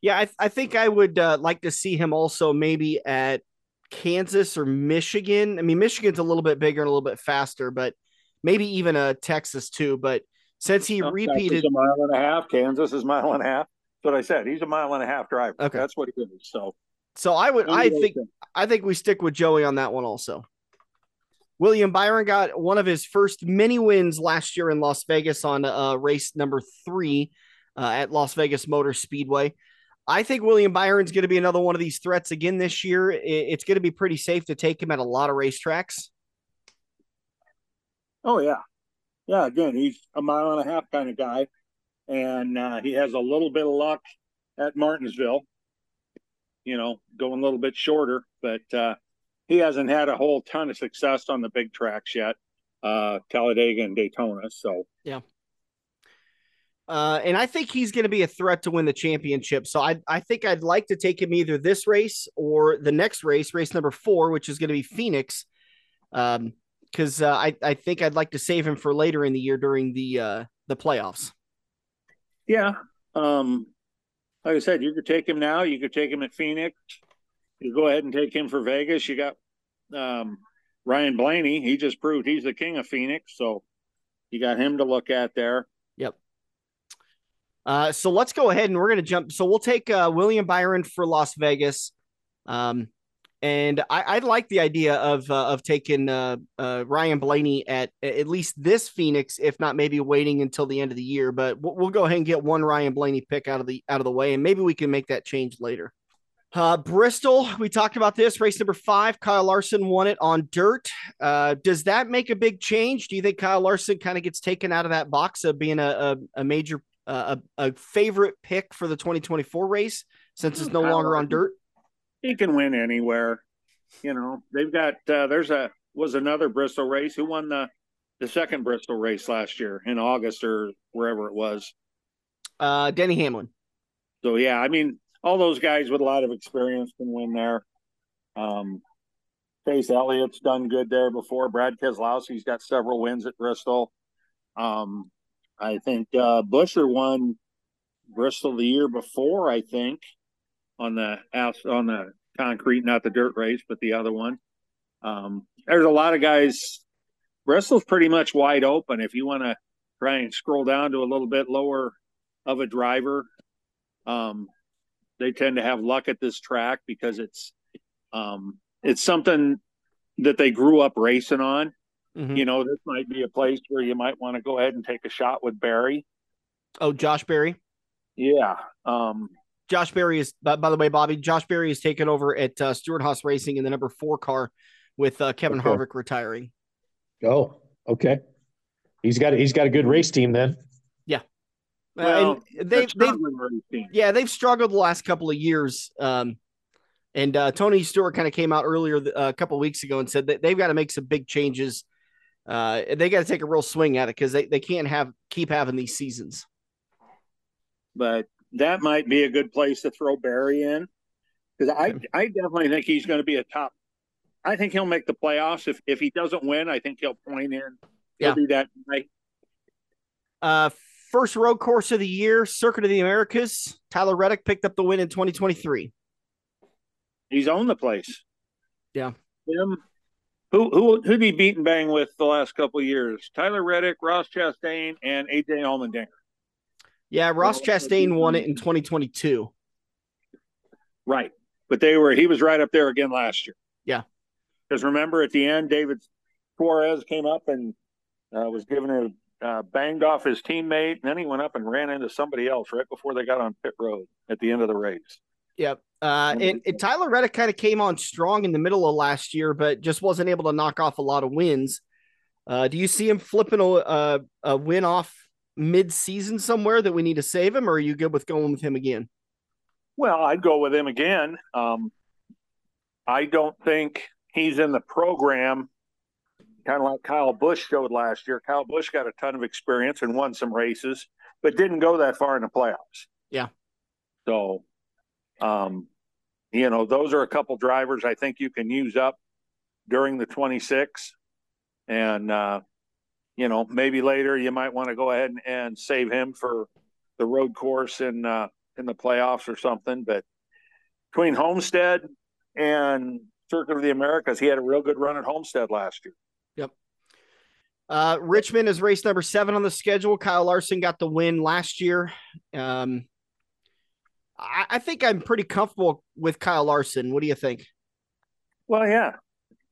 Yeah, I, I think I would uh, like to see him also maybe at Kansas or Michigan. I mean, Michigan's a little bit bigger and a little bit faster, but maybe even uh, Texas too. But since he repeated, a mile and a half. Kansas is a mile and a half. That's what I said. He's a mile and a half driver. Okay. that's what he is. So so I would, I think, I think we stick with Joey on that one also. William Byron got one of his first mini wins last year in Las Vegas on uh, race number three uh, at Las Vegas Motor Speedway. I think William Byron's going to be another one of these threats again this year. It's going to be pretty safe to take him at a lot of racetracks. Oh yeah, yeah. Again, he's a mile and a half kind of guy, and uh, he has a little bit of luck at Martinsville. You know, going a little bit shorter, but uh, he hasn't had a whole ton of success on the big tracks yet, uh, Talladega and Daytona. So yeah. Uh, and I think he's going to be a threat to win the championship. So I, I think I'd like to take him either this race or the next race, race number four, which is going to be Phoenix. Um, because uh, I, I think I'd like to save him for later in the year during the uh, the playoffs. yeah, um, like I said, you could take him now. You could take him at Phoenix. you go ahead and take him for Vegas. You got um, Ryan Blaney. He just proved he's the king of Phoenix, so you got him to look at there. Yep. Uh, so let's go ahead and we're going to jump. So we'll take uh, William Byron for Las Vegas. Um, and I, I like the idea of uh, of taking uh, uh, Ryan Blaney at at least this Phoenix, if not maybe waiting until the end of the year. But we'll, we'll go ahead and get one Ryan Blaney pick out of the out of the way, and maybe we can make that change later. Uh, Bristol, we talked about this race number five. Kyle Larson won it on dirt. Uh, does that make a big change? Do you think Kyle Larson kind of gets taken out of that box of being a, a, a major, uh, a, a favorite pick for the 2024 race since it's no longer on dirt? He can win anywhere. You know, they've got, uh, there's a, was another Bristol race. Who won the, the second Bristol race last year in August or wherever it was? Uh, Denny Hamlin. So, yeah, I mean, all those guys with a lot of experience can win there. Um, Chase Elliott's done good there before. Brad Keselowski's got several wins at Bristol. Um, I think uh, Buescher won Bristol the year before. I think on the on the concrete, not the dirt race, but the other one. Um, there's a lot of guys. Bristol's pretty much wide open. If you want to try and scroll down to a little bit lower of a driver, um, they tend to have luck at this track because it's um, it's something that they grew up racing on. Mm-hmm. You know, this might be a place where you might want to go ahead and take a shot with Berry. Oh, Josh Berry. Yeah. Um, Josh Berry is, by, by, the way, Bobby. Josh Berry is taken over at uh, Stewart-Haas Racing in the number four car with uh, Kevin okay. Harvick retiring. Oh, okay. He's got he's got a good race team then. Yeah. Well, they've, they've yeah, they've struggled the last couple of years. Um, and uh, Tony Stewart kind of came out earlier uh, a couple weeks ago and said that they've got to make some big changes. Uh, they got to take a real swing at it because they, they can't have keep having these seasons. But that might be a good place to throw Berry in because I I definitely think he's going to be a top. I think he'll make the playoffs. If if he doesn't win, I think he'll point in. He'll yeah. be that night. Uh, First road course of the year, Circuit of the Americas. Tyler Reddick picked up the win in 2023. He's owned the place. Yeah. Him. Who who who'd he beaten bang with the last couple years? Tyler Reddick, Ross Chastain, and AJ Allmendinger. Yeah, Ross Chastain won it in 2022. Right, but they were he was right up there again last year. Yeah, because remember at the end, David Suarez came up and uh, was given a uh, banged off his teammate, and then he went up and ran into somebody else right before they got on pit road at the end of the race. Yep. Uh, and, and, Tyler Reddick kind of came on strong in the middle of last year, but just wasn't able to knock off a lot of wins. Uh, do you see him flipping a, a, a win off mid-season somewhere that we need to save him, or are you good with going with him again? Well, I'd go with him again. Um, I don't think he's in the program kind of like Kyle Busch showed last year. Kyle Busch got a ton of experience and won some races, but didn't go that far in the playoffs. Yeah. So, um, you know, those are a couple drivers I think you can use up during the 26. And, uh, you know, maybe later you might want to go ahead and, and save him for the road course in, uh, in the playoffs or something. But between Homestead and Circuit of the Americas, he had a real good run at Homestead last year. Yep. Uh, Richmond is race number seven on the schedule. Kyle Larson got the win last year. Um, I, I, think I'm pretty comfortable with Kyle Larson. What do you think? Well, yeah,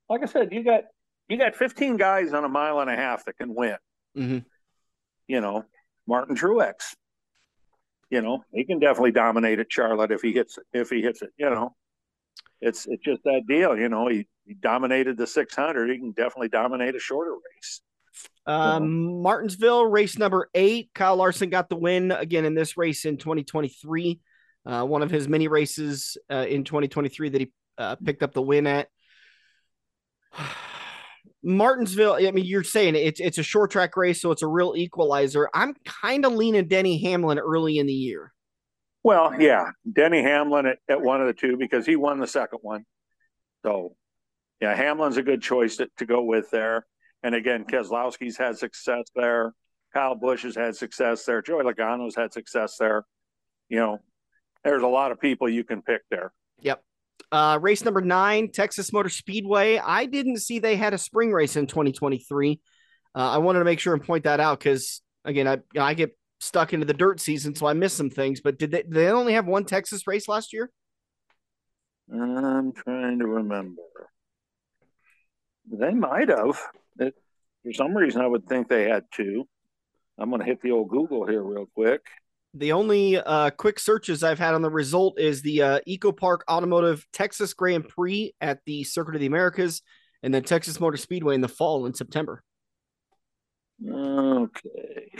like I said, you got you got 15 guys on a mile and a half that can win. Mm-hmm. You know, Martin Truex. You know, he can definitely dominate at Charlotte if he hits it. If he hits it, you know, it's it's just that deal. You know, he, he dominated the 600. He can definitely dominate a shorter race. Um, Martinsville, race number eight. Kyle Larson got the win again in this race in 2023. Uh, one of his many races uh, in 2023 that he uh, picked up the win at. Martinsville, I mean, you're saying it's it's a short track race, so it's a real equalizer. I'm kind of leaning Denny Hamlin early in the year. Well, yeah, Denny Hamlin at, at one of the two because he won the second one. So, yeah, Hamlin's a good choice to, to go with there. And again, Keselowski's had success there. Kyle Busch has had success there. Joey Logano's had success there. You know, there's a lot of people you can pick there. Yep. Uh, race number nine, Texas Motor Speedway. I didn't see they had a spring race in 2023. Uh, I wanted to make sure and point that out because again, I I get stuck into the dirt season, so I miss some things. But did they? Did they only have one Texas race last year? I'm trying to remember. They might have. It, for some reason, I would think they had two. I'm going to hit the old Google here real quick. The only uh, quick searches I've had on the result is the uh, EchoPark Automotive Texas Grand Prix at the Circuit of the Americas, and then Texas Motor Speedway in the fall in September. Okay.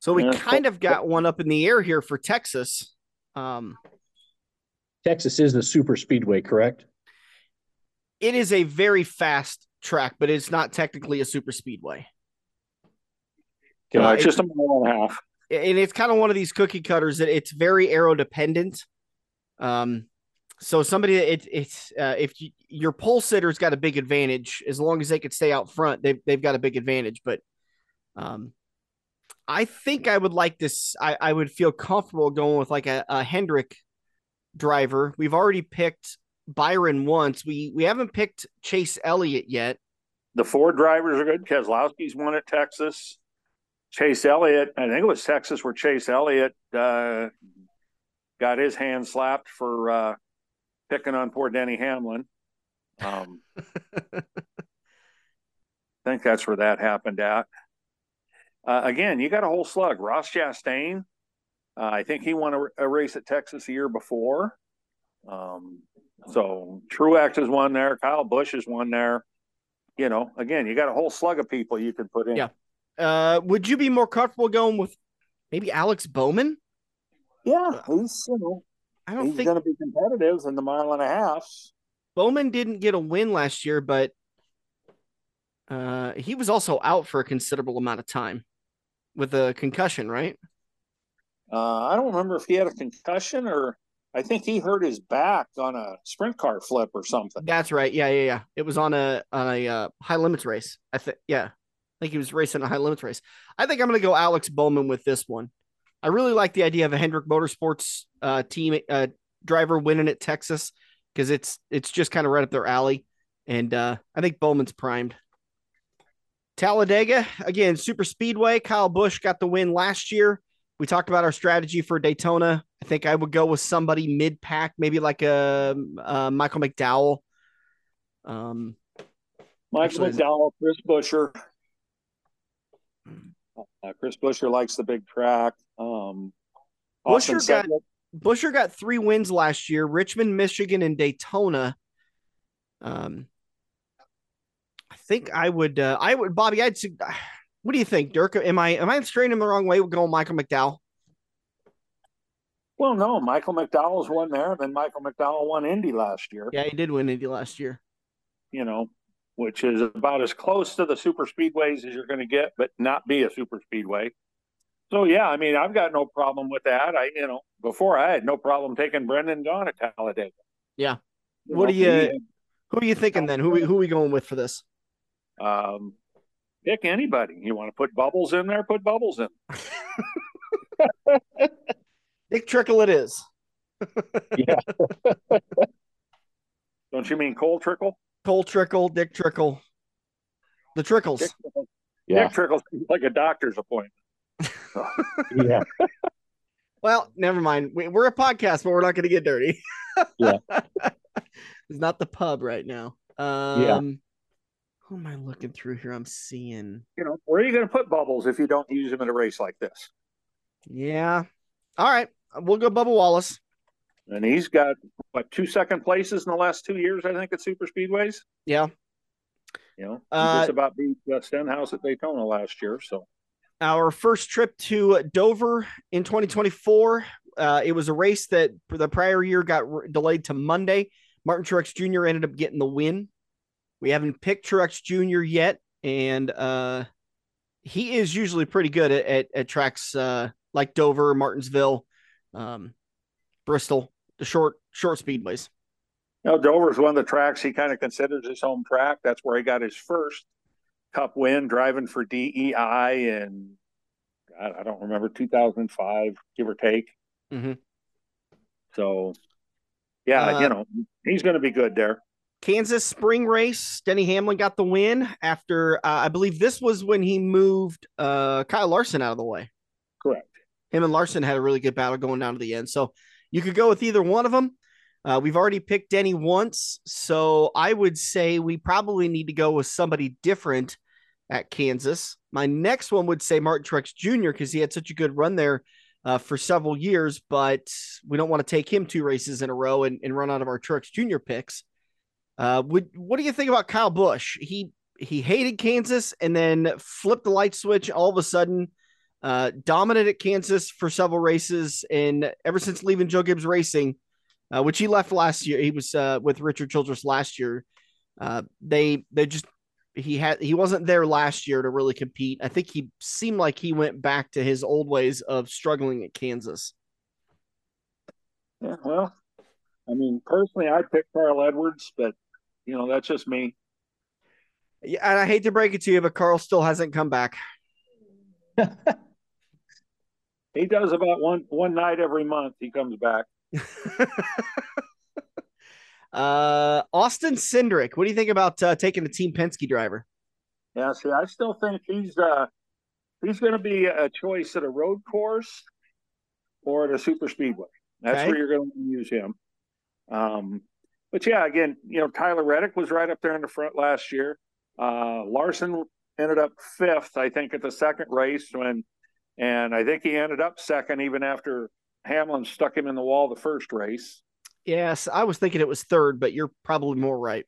So we Yeah. kind of got one up in the air here for Texas. Um, Texas is the super speedway, correct? it is a very fast track, but it's not technically a super speedway. Yeah, Uh, it's just a mile and a half. and it's kind of one of these cookie cutters that it's very aero dependent. Um, so somebody it, it's uh, if you, your pole sitter's got a big advantage as long as they could stay out front, they've they've got a big advantage. But um, I think I would like this. I, I would feel comfortable going with like a, a Hendrick driver. We've already picked Byron once. We we haven't picked Chase Elliott yet. The Ford drivers are good. Keselowski's won at Texas. Chase Elliott, I think it was Texas where Chase Elliott uh, got his hand slapped for uh, picking on poor Denny Hamlin. Um, I think that's where that happened at. Uh, again, you got a whole slug. Ross Chastain, uh, I think he won a, a race at Texas the year before. Um, so Truex has won there. Kyle Busch has won there. You know, again, you got a whole slug of people you could put in. Yeah. Uh, would you be more comfortable going with maybe Alex Bowman? Yeah, he's you know I don't he's think going to be competitive in the mile and a half. Bowman didn't get a win last year, but uh, he was also out for a considerable amount of time with a concussion, right? Uh, I don't remember if he had a concussion or I think he hurt his back on a sprint car flip or something. That's right. Yeah, yeah, yeah. It was on a on a uh, high limits race. I think. Yeah, I think he was racing a high limits race. I think I'm going to go Alex Bowman with this one. I really like the idea of a Hendrick Motorsports uh, team uh, driver winning at Texas because it's it's just kind of right up their alley, and uh, I think Bowman's primed. Talladega again, super speedway. Kyle Busch got the win last year. We talked about our strategy for Daytona. I think I would go with somebody mid pack, maybe like a, uh Michael McDowell. Um, Michael Actually, McDowell, Chris Buescher. Uh, Chris Buescher likes the big track. Um, Buescher got Buescher got three wins last year: Richmond, Michigan, and Daytona. Um, I think I would. Uh, I would, Bobby. I'd. What do you think, Dirk? Am I am I straying him the wrong way with going Michael McDowell? Well, no, Michael McDowell's won there. Then Michael McDowell won Indy last year. Yeah, he did win Indy last year. You know, which is about as close to the super speedways as you're going to get, but not be a super speedway. So yeah, I mean, I've got no problem with that. I, you know, before I had no problem taking Brendan Gaughan at Talladega. Yeah. You What know, do you? Who are you thinking then? Who we- who are we going with for this? Um, pick anybody. You want to put bubbles in there? Put bubbles in. Dick Trickle, it is. Yeah. Don't you mean Cole Trickle? Cole Trickle, Dick Trickle, the Trickles. Dick Trickle. Yeah. Dick Trickle's like a doctor's appointment. Yeah. Well, never mind. We, we're a podcast, but we're not going to get dirty. Yeah. it's not the pub right now. Um, Who am I looking through here? I'm seeing. You know, where are you going to put bubbles if you don't use them in a race like this? Yeah. All right. We'll go Bubba Wallace. And he's got what two second places in the last two years, I think, at super speedways. Yeah. You know, Uh, just about beat uh, Stenhouse at Daytona last year. So Our first trip to Dover in 2024. Uh, it was a race that the prior year got re- delayed to Monday. Martin Truex Jr. ended up getting the win. We haven't picked Truex Jr. yet, and uh, he is usually pretty good at, at, at tracks uh, like Dover, Martinsville, um, Bristol, the short short speedways. you know, Dover's one of the tracks he kind of considers his home track. That's where he got his first Cup win driving for DEI in God, I don't remember 2005, give or take. Mhm. So Yeah, Uh, you know, he's going to be good there. Kansas spring race. Denny Hamlin got the win after uh, I believe this was when he moved uh, Kyle Larson out of the way. Correct. Him and Larson had a really good battle going down to the end. So you could go with either one of them. Uh, we've already picked Denny once, so I would say we probably need to go with somebody different at Kansas. My next one would say Martin Truex Jr. because he had such a good run there uh, for several years, but we don't want to take him two races in a row and, and run out of our Truex Jr. picks. Uh, would what do you think about Kyle Busch? He he hated Kansas and then flipped the light switch all of a sudden. Uh, dominant at Kansas for several races, and ever since leaving Joe Gibbs Racing, uh, which he left last year, he was uh, with Richard Childress last year. Uh, they they just he had he wasn't there last year to really compete. I think he seemed like he went back to his old ways of struggling at Kansas. Yeah, well, I mean, personally, I'd pick Carl Edwards, but you know, that's just me. Yeah, and I hate to break it to you, but Carl still hasn't come back. He does about one one night every month. He comes back. uh, Austin Cindric, what do you think about uh, taking the Team Penske driver? Yeah, see, I still think he's uh he's going to be a choice at a road course or at a super speedway. That's Okay. where you're going to use him. Um, but yeah, again, you know, Tyler Reddick was right up there in the front last year. Uh, Larson ended up fifth, I think, at the second race when, and I think he ended up second even after Hamlin stuck him in the wall the first race. Yes, I was thinking it was third, but you're probably more right.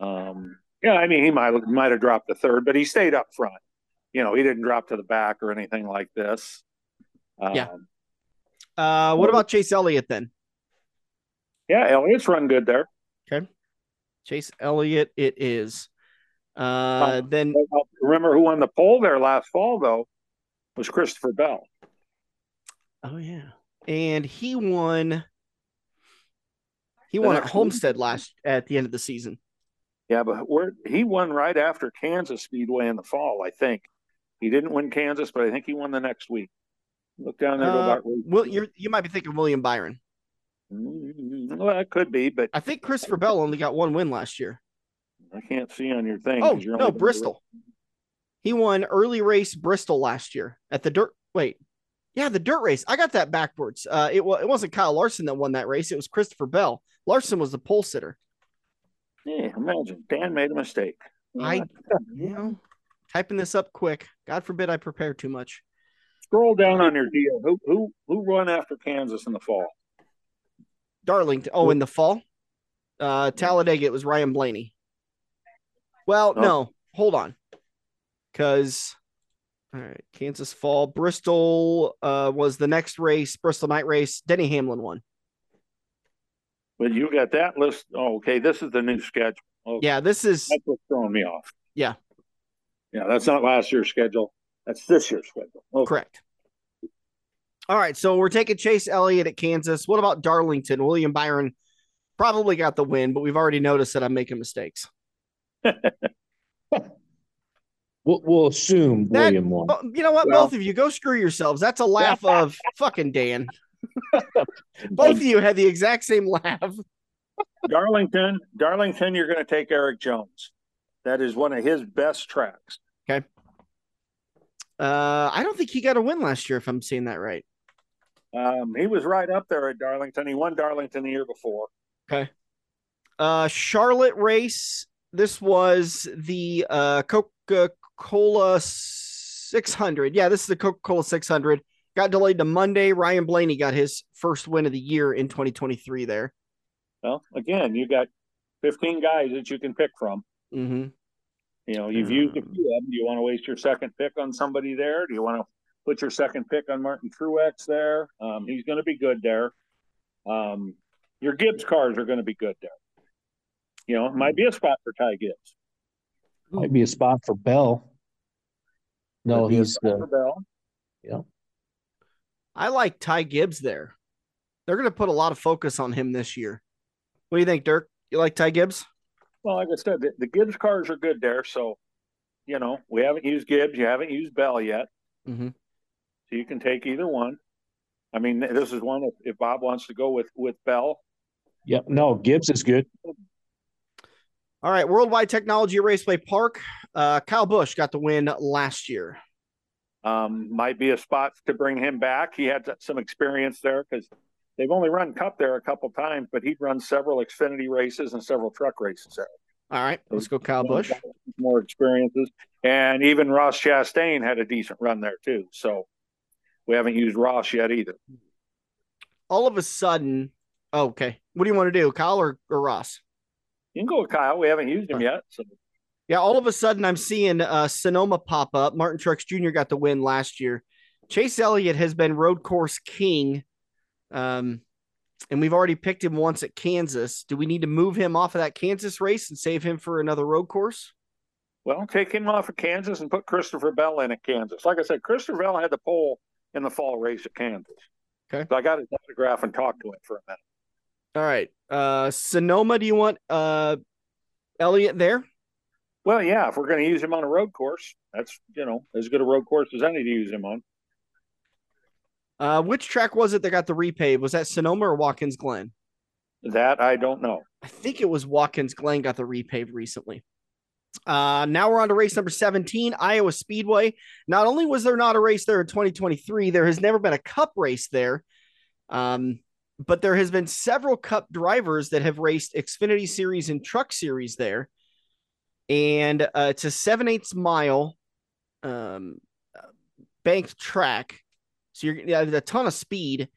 Um, yeah, I mean, he might might have dropped the third, but he stayed up front. You know, he didn't drop to the back or anything like this. Um, Yeah. Uh, what about Chase Elliott then? yeah, Elliott's run good there. Okay. Chase Elliott, it is. Uh, then Remember who won the pole there last fall though was Christopher Bell. oh yeah, and he won. He won at Homestead last at the end of the season. Yeah, but where he won right after Kansas Speedway in the fall, I think. He didn't win Kansas, but I think he won the next week. Look down there. Uh, well, you you might be thinking William Byron. Mm, Well, that could be, but I think Christopher Bell only got one win last year. I can't see on your thing. Oh no, Bristol. He won early race Bristol last year at the dirt. Wait, yeah, the dirt race. I got that backwards. Uh, it was it wasn't Kyle Larson that won that race. It was Christopher Bell. Larson was the pole sitter. Yeah, imagine Dan made a mistake. I, you know, typing this up quick. God forbid I prepare too much. Scroll down on your deal. Who who who run after Kansas in the fall? Darlington. Oh, in the fall, uh, Talladega. It was Ryan Blaney. Well, Oh. no, hold on, because all right, Kansas Fall, Bristol uh, was the next race. Bristol night race. Denny Hamlin won. But you got that list. Oh, okay, this is the new schedule. Okay. Yeah, this is That's what's throwing me off. Yeah. Yeah, that's not last year's schedule. That's this year's schedule. Okay. correct. All right, so we're taking Chase Elliott at Kansas. What about Darlington? William Byron probably got the win, but we've already noticed that I'm making mistakes. We'll, we'll assume That- William won. You know what? Well- Both of you go screw yourselves. That's a laugh of fucking Dan. Both of you had the exact same laugh. Darlington, Darlington, you're going to take Erik Jones. That is one of his best tracks. Okay. Uh, I don't think he got a win last year, if I'm seeing that right. Um, he was right up there at Darlington. He won Darlington the year before. Okay. Uh, Charlotte race. This was the uh, Coca Cola 600. Yeah, this is the Coca Cola 600. Got delayed to Monday. Ryan Blaney got his first win of the year in 2023 there. Well, again, you got 15 guys that you can pick from. hmm You know, you've used a few of them. Do you want to waste your second pick on somebody there? Do you want to put your second pick on Martin Truex there? Um, he's going to be good there. Um, your Gibbs cars are going to be good there. You know, it might be a spot for Ty Gibbs. Might be a spot for Bell. No, Might he's spot uh, for Bell. I like Ty Gibbs there. They're going to put a lot of focus on him this year. What do you think, Dirk? You like Ty Gibbs? Well, like I said, the, the Gibbs cars are good there. So, you know, we haven't used Gibbs. You haven't used Bell yet. Mhm. So you can take either one. I mean, this is one if, if Bob wants to go with with Bell. Yep. No, Gibbs is good. All right, Worldwide Technology Raceway Park. Uh, Kyle Busch got the win last year. Um, might be a spot to bring him back. He had some experience there because they've only run Cup there a couple times, but he'd run several Xfinity races and several truck races there. All right, let's go, Kyle Busch. More experiences, and even Ross Chastain had a decent run there too. So we haven't used Ross yet either. All of a sudden, okay. What do you want to do, Kyle or, or Ross? You can go with Kyle. We haven't used him yet. So. Yeah, all of a sudden I'm seeing uh, Sonoma pop up. Martin Truex Jr. got the win last year. Chase Elliott has been road course king, um, and we've already picked him once at Kansas. Do we need to move him off of that Kansas race and save him for another road course? Well, take him off of Kansas and put Christopher Bell in at Kansas. Like I said, Christopher Bell had the pole in the fall race at Kansas. Okay. So I got his autograph and talked to him for a minute. All right. Uh, Sonoma, do you want uh, Elliott there? Well, yeah, if we're going to use him on a road course, that's you know as good a road course as any to use him on. Uh, which track was it that got the repave? Was that Sonoma or Watkins Glen? That I don't know. I think it was Watkins Glen got the repave recently. Uh, now we're on to race number 17, Iowa Speedway. Not only was there not a race there in 2023, there has never been a cup race there. Um, but there has been several cup drivers that have raced Xfinity series and truck series there. And uh, it's a seven eighths mile um, banked track. So you're yeah, a ton of speed.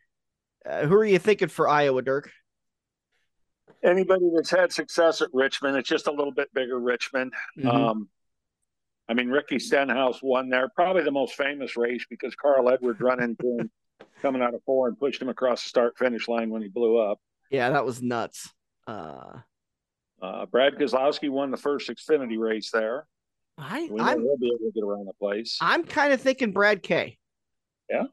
Uh, who are you thinking for Iowa, Dirk? Anybody that's had success at Richmond, it's just a little bit bigger Richmond. Mhm. Um, I mean, Ricky Stenhouse won there, probably the most famous race because Carl Edwards run into him coming out of four and pushed him across the start finish line when he blew up. Yeah, that was nuts. Uh, Uh, Brad Keselowski won the first Xfinity race there. I, We I'm he'll be able to get around the place. I'm kind of thinking Brad K. Yeah.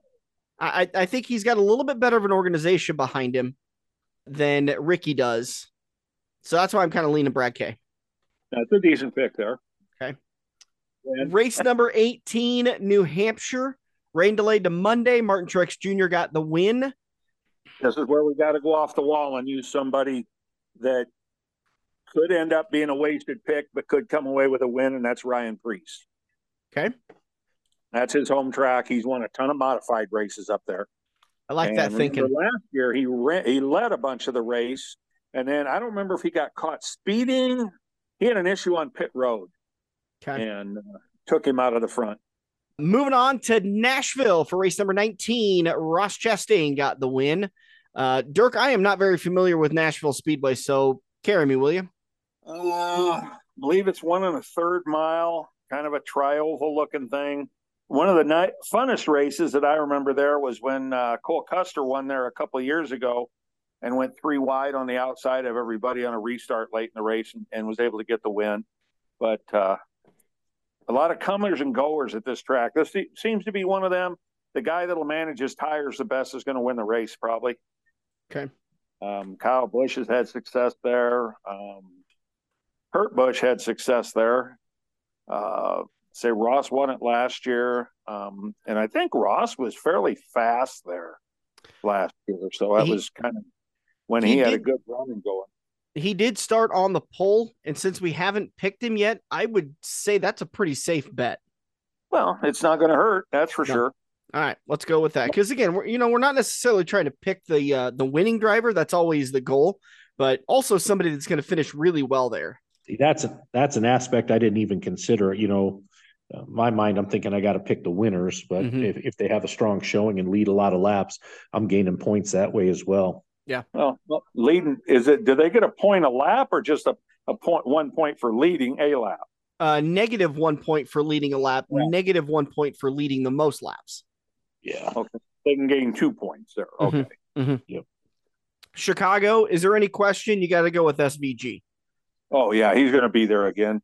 I I I think he's got a little bit better of an organization behind him than Ricky does. So that's why I'm kind of leaning Brad K. That's a decent pick there. Okay. And Race number 18, New Hampshire. Rain delayed to Monday. Martin Truex Jr. got the win. this is where we got to go off the wall and use somebody that could end up being a wasted pick, but could come away with a win, and that's Ryan Preece. Okay. That's his home track. He's won a ton of modified races up there. I like that thinking. Last year, he ran, he led a bunch of the race, and then I don't remember if he got caught speeding. He had an issue on pit road Okay. and uh, took him out of the front. Moving on to Nashville for race number 19. Ross Chastain got the win. Uh, Dirk, I am not very familiar with Nashville Speedway, so carry me, will you? Uh, believe it's one and a third mile, kind of a tri-oval looking thing. One of the ni- funnest races that I remember there was when uh, Cole Custer won there a couple years ago and went three wide on the outside of everybody on a restart late in the race and, and was able to get the win. But uh, a lot of comers and goers at this track. This seems to be one of them. The guy that'll manage his tires the best is going to win the race, probably. Okay. Um, Kyle Busch has had success there. Um, Kurt Busch had success there. Uh, say Ross won it last year, um, and I think Ross was fairly fast there last year. So that He- was kind of when he he, had a good running going. He did start on the pole, and since we haven't picked him yet, I would say that's a pretty safe bet. Well, it's not going to hurt, that's for No. sure. All right, let's go with that. Because again, we're you know we're not necessarily trying to pick the uh, the winning driver. That's always the goal, but also somebody that's going to finish really well there. That's a, that's an aspect I didn't even consider. You know, uh, my mind, I'm thinking I got to pick the winners, but Mhm. if, if they have a strong showing and lead a lot of laps, I'm gaining points that way as well. Well, well, leading is it? Do they get a point a lap or just a, a point one point for leading a lap? Uh, negative one point for leading a lap, Yeah. negative one point for leading the most laps. Yeah. Okay, they can gain two points there. Mhm. Okay. Chicago, is there any question? You got to go with SVG. Oh yeah, he's going to be there again.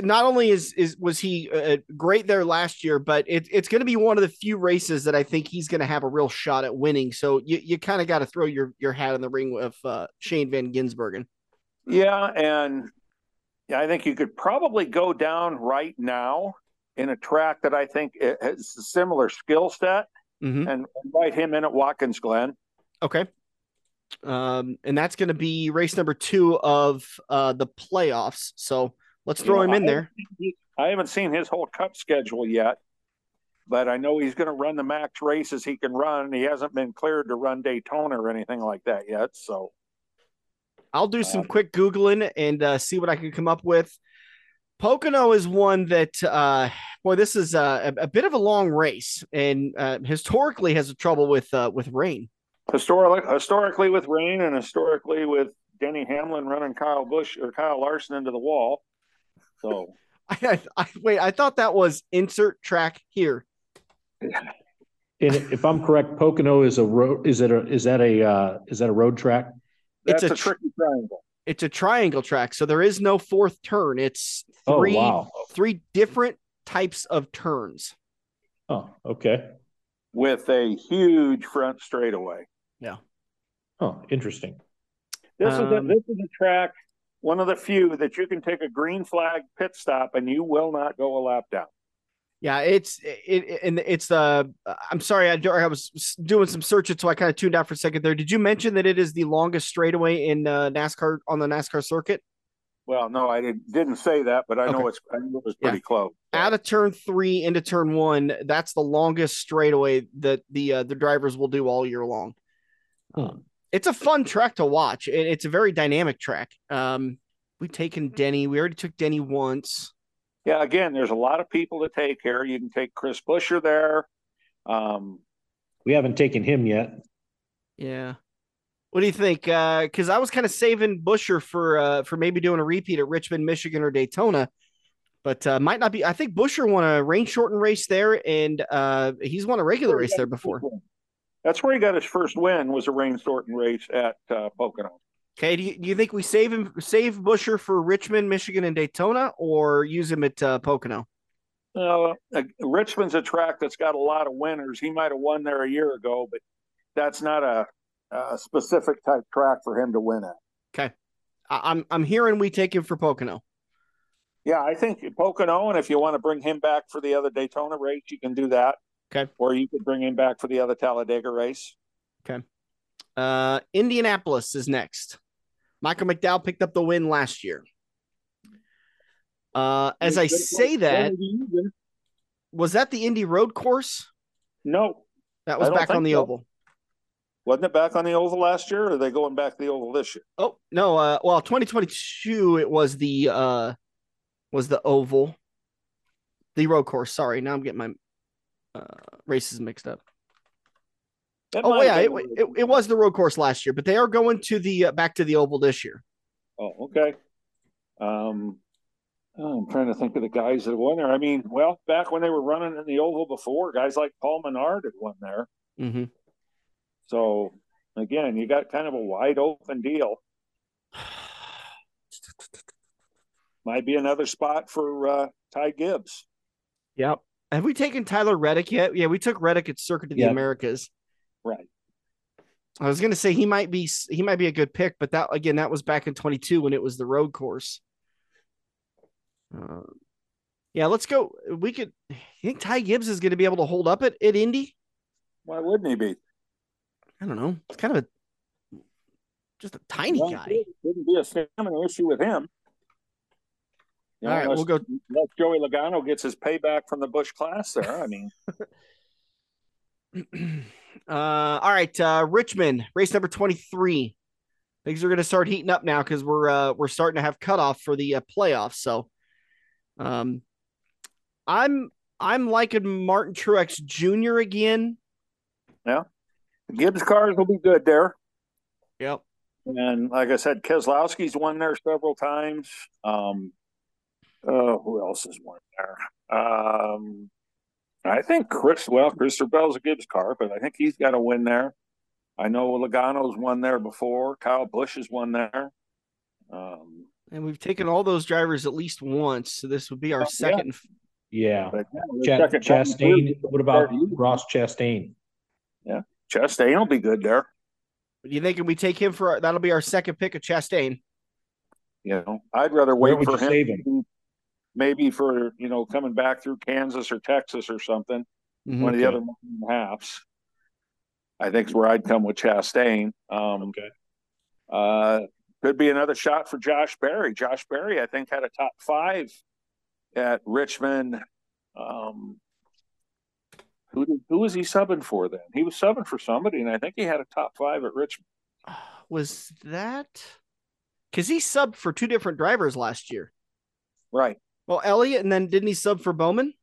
Not only is is was he uh, great there last year, but it, it's going to be one of the few races that I think he's going to have a real shot at winning. So you, you kind of got to throw your your hat in the ring with uh, Shane Van Gisbergen. Yeah, and yeah, I think you could probably go down right now in a track that I think has a similar skill set Mhm. and invite him in at Watkins Glen. Okay. Um, and that's going to be race number two of uh, the playoffs. So let's throw You him in there. haven't seen- he- I haven't seen his whole cup schedule yet, but I know he's going to run the max races he can run. He hasn't been cleared to run Daytona or anything like that yet. So I'll do some Um, quick Googling and uh, see what I can come up with. Pocono is one that, uh, boy, this is uh, a, a bit of a long race and uh, historically has trouble with uh, with rain. historically, historically with rain and historically with Denny Hamlin running Kyle Busch or Kyle Larson into the wall. So I, I, I wait, I thought that was insert track here. And if I'm correct, Pocono is a road, is it a, is that a, uh, is that a road track? It's a a, tr- tricky triangle. It's a triangle track, so there is no fourth turn. It's Oh, three wow. three different types of turns. Oh, okay. with a huge front straightaway. Yeah. Oh, interesting. This is a, Um, this is a track, one of the few that you can take a green flag pit stop and you will not go a lap down. Yeah, it's it, it and it's uh I'm sorry, I, I was doing some searches, so I kind of tuned out for a second there. Did you mention that it is the longest straightaway in uh, NASCAR on the NASCAR circuit? Well, no, I did, didn't say that, but I know it's I know it was Yeah. pretty close. Out of turn three into turn one, that's the longest straightaway that the uh, the drivers will do all year long. Um, it's a fun track to watch. It, it's a very dynamic track. Um, we've taken Denny. We already took Denny once. Yeah, again, there's a lot of people to take here. You can take Chris Buescher there. Um, We haven't taken him yet. Yeah. What do you think? Because I was kind of saving Buescher for uh, for maybe doing a repeat at Richmond, Michigan, or Daytona, but uh, might not be. I think Buescher won a rain shortened race there, and uh, he's won a regular race there before. That's where he got his first win. Was a rain sorting race at uh, Pocono. Okay, do you, do you think we save him, save Buescher for Richmond, Michigan, and Daytona, or use him at uh, Pocono? Uh, Richmond's a track that's got a lot of winners. He might have won there a year ago, but that's not a, a specific type track for him to win at. Okay, I, I'm I'm hearing we take him for Pocono. Yeah, I think Pocono, and if you want to bring him back for the other Daytona race, you can do that. Okay. Or you could bring him back for the other Talladega race. Okay. Uh, Indianapolis is next. Michael McDowell picked up the win last year. Uh, as I say that, was that the Indy Road Course? No, That was back on the so. oval. wasn't it back on the oval last year, or are they going back to the oval this year? Oh no, uh, well, 2022 it was the uh, was the oval, the road course. Sorry, now I'm getting my uh, races mixed up. That Oh yeah, it, it, it was the road course last year, but they are going to the uh, back to the oval this year. Oh, okay. Um, oh, I'm trying to think of the guys that won there. I mean, well, back when they were running in the oval before, guys like Paul Menard had won there. Mm-hmm. So again, you got kind of a wide open deal. Might be another spot for uh, Ty Gibbs. Yep. Have we taken Tyler Reddick yet? Yeah, we took Reddick at Circuit of the Yeah. Americas. Right. I was gonna say he might be he might be a good pick, but that again that was back in 22 when it was the road course. Uh, yeah, let's go. We could. You think Ty Gibbs is going to be able to hold up at, at Indy? Why wouldn't he be? I don't know. It's kind of a just a tiny Well, guy. it Wouldn't be a stamina issue with him. You All right, unless- we'll go- Unless Joey Logano gets his payback from the Bush class there. I mean, uh, all right, uh, Richmond race number 23. Things are going to start heating up now because we're uh, we're starting to have cutoff for the uh, playoffs. So, um, I'm I'm liking Martin Truex Jr. again. Yeah. Gibbs cars will be good there. Yep. And like I said, Keselowski's won there several times. Um, uh, who else is won there? Um, I think Chris, well, Christopher Bell's a Gibbs car, but I think he's got a win there. I know Logano's won there before. Kyle Busch has won there. Um, And we've taken all those drivers at least once. So this would be our Oh, yeah. second. Yeah. but yeah, Ch- second Chastain. What about Ross Chastain? Yeah, Chastain will be good there. Do you think we take him for that'll be our second pick of Chastain? You know, I'd rather Where wait would for you him, save him? Maybe for you know coming back through Kansas or Texas or something. Mhm. one of the Okay. other halves. I think is where I'd come with Chastain. Um, Okay. uh, could be another shot for Josh Berry. Josh Berry, I think, had a top five at Richmond. Um, who did, who was he subbing for then? He was subbing for somebody, and I think he had a top five at Richmond. Was that because he subbed for two different drivers last year? Right. Well, Elliott, and then didn't he sub for Bowman?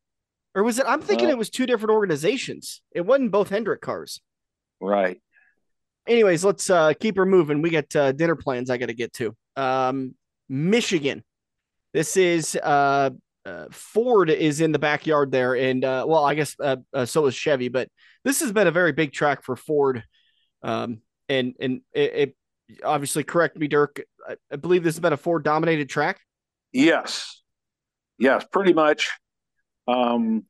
Or was it? I'm thinking Uh, it was two different organizations. It wasn't both Hendrick cars. Right. Anyways, let's uh, keep her moving. We got uh, dinner plans I got to get to. Um, Michigan. This is uh, uh, Ford is in the backyard there, and uh, well, I guess uh, uh, so is Chevy. But this has been a very big track for Ford, um, and and it, it obviously correct me, Dirk. I, I believe this has been a Ford dominated track. Yes. Yes, pretty much. Um,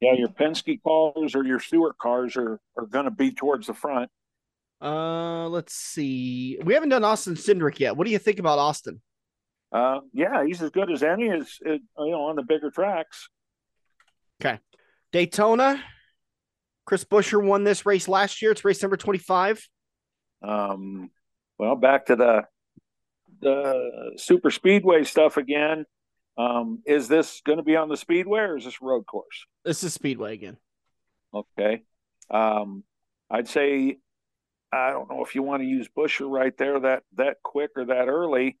yeah, your Penske cars or your Stewart cars are, are going to be towards the front. Uh, let's see. We haven't done Austin Cindric yet. What do you think about Austin? Uh, yeah, he's as good as any as, as you know on the bigger tracks. Okay, Daytona. Chris Buescher won this race last year. It's race number 25. Um, well, back to the the super speedway stuff again. Um, is this going to be on the speedway or is this road course? This is Speedway again. Okay. Um, I'd say I don't know if you want to use Buescher right there that that quick or that early.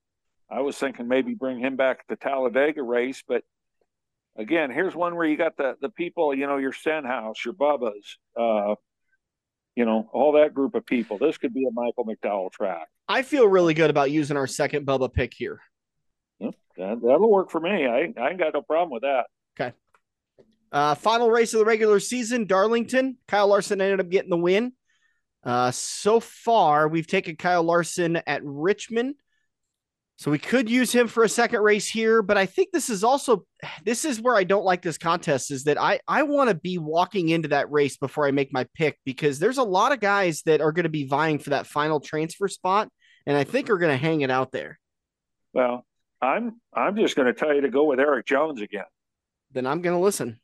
I was thinking maybe bring him back at the Talladega race, but again, here's one where you got the the people, you know, your Stenhouse, your Bubba's, uh, you know, all that group of people. This could be a Michael McDowell track. I feel really good about using our second Bubba pick here. That, that'll work for me. I, I ain't got no problem with that. Okay. Uh, final race of the regular season, Darlington. Kyle Larson ended up getting the win. Uh, so far, we've taken Kyle Larson at Richmond. So we could use him for a second race here, but I think this is also this is where I don't like this contest is that I I want to be walking into that race before I make my pick because there's a lot of guys that are going to be vying for that final transfer spot and I think are going to hang it out there. Well, I'm I'm just going to tell you to go with Erik Jones again. Then I'm going to listen.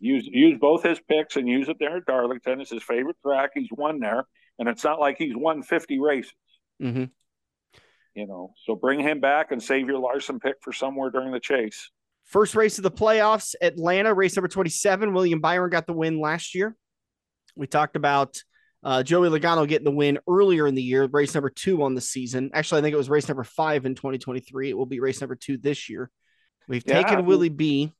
use use both his picks and use it there at Darlington. It's his favorite track. He's won there, and it's not like he's won 50 races, Mm-hmm. you know. So bring him back and save your Larson pick for somewhere during the chase. First race of the playoffs, Atlanta, race number 27. William Byron got the win last year. We talked about uh, Joey Logano getting the win earlier in the year, race number two on the season. Actually, I think it was race number five in 2023. It will be race number two this year. We've Yeah. taken Willie B.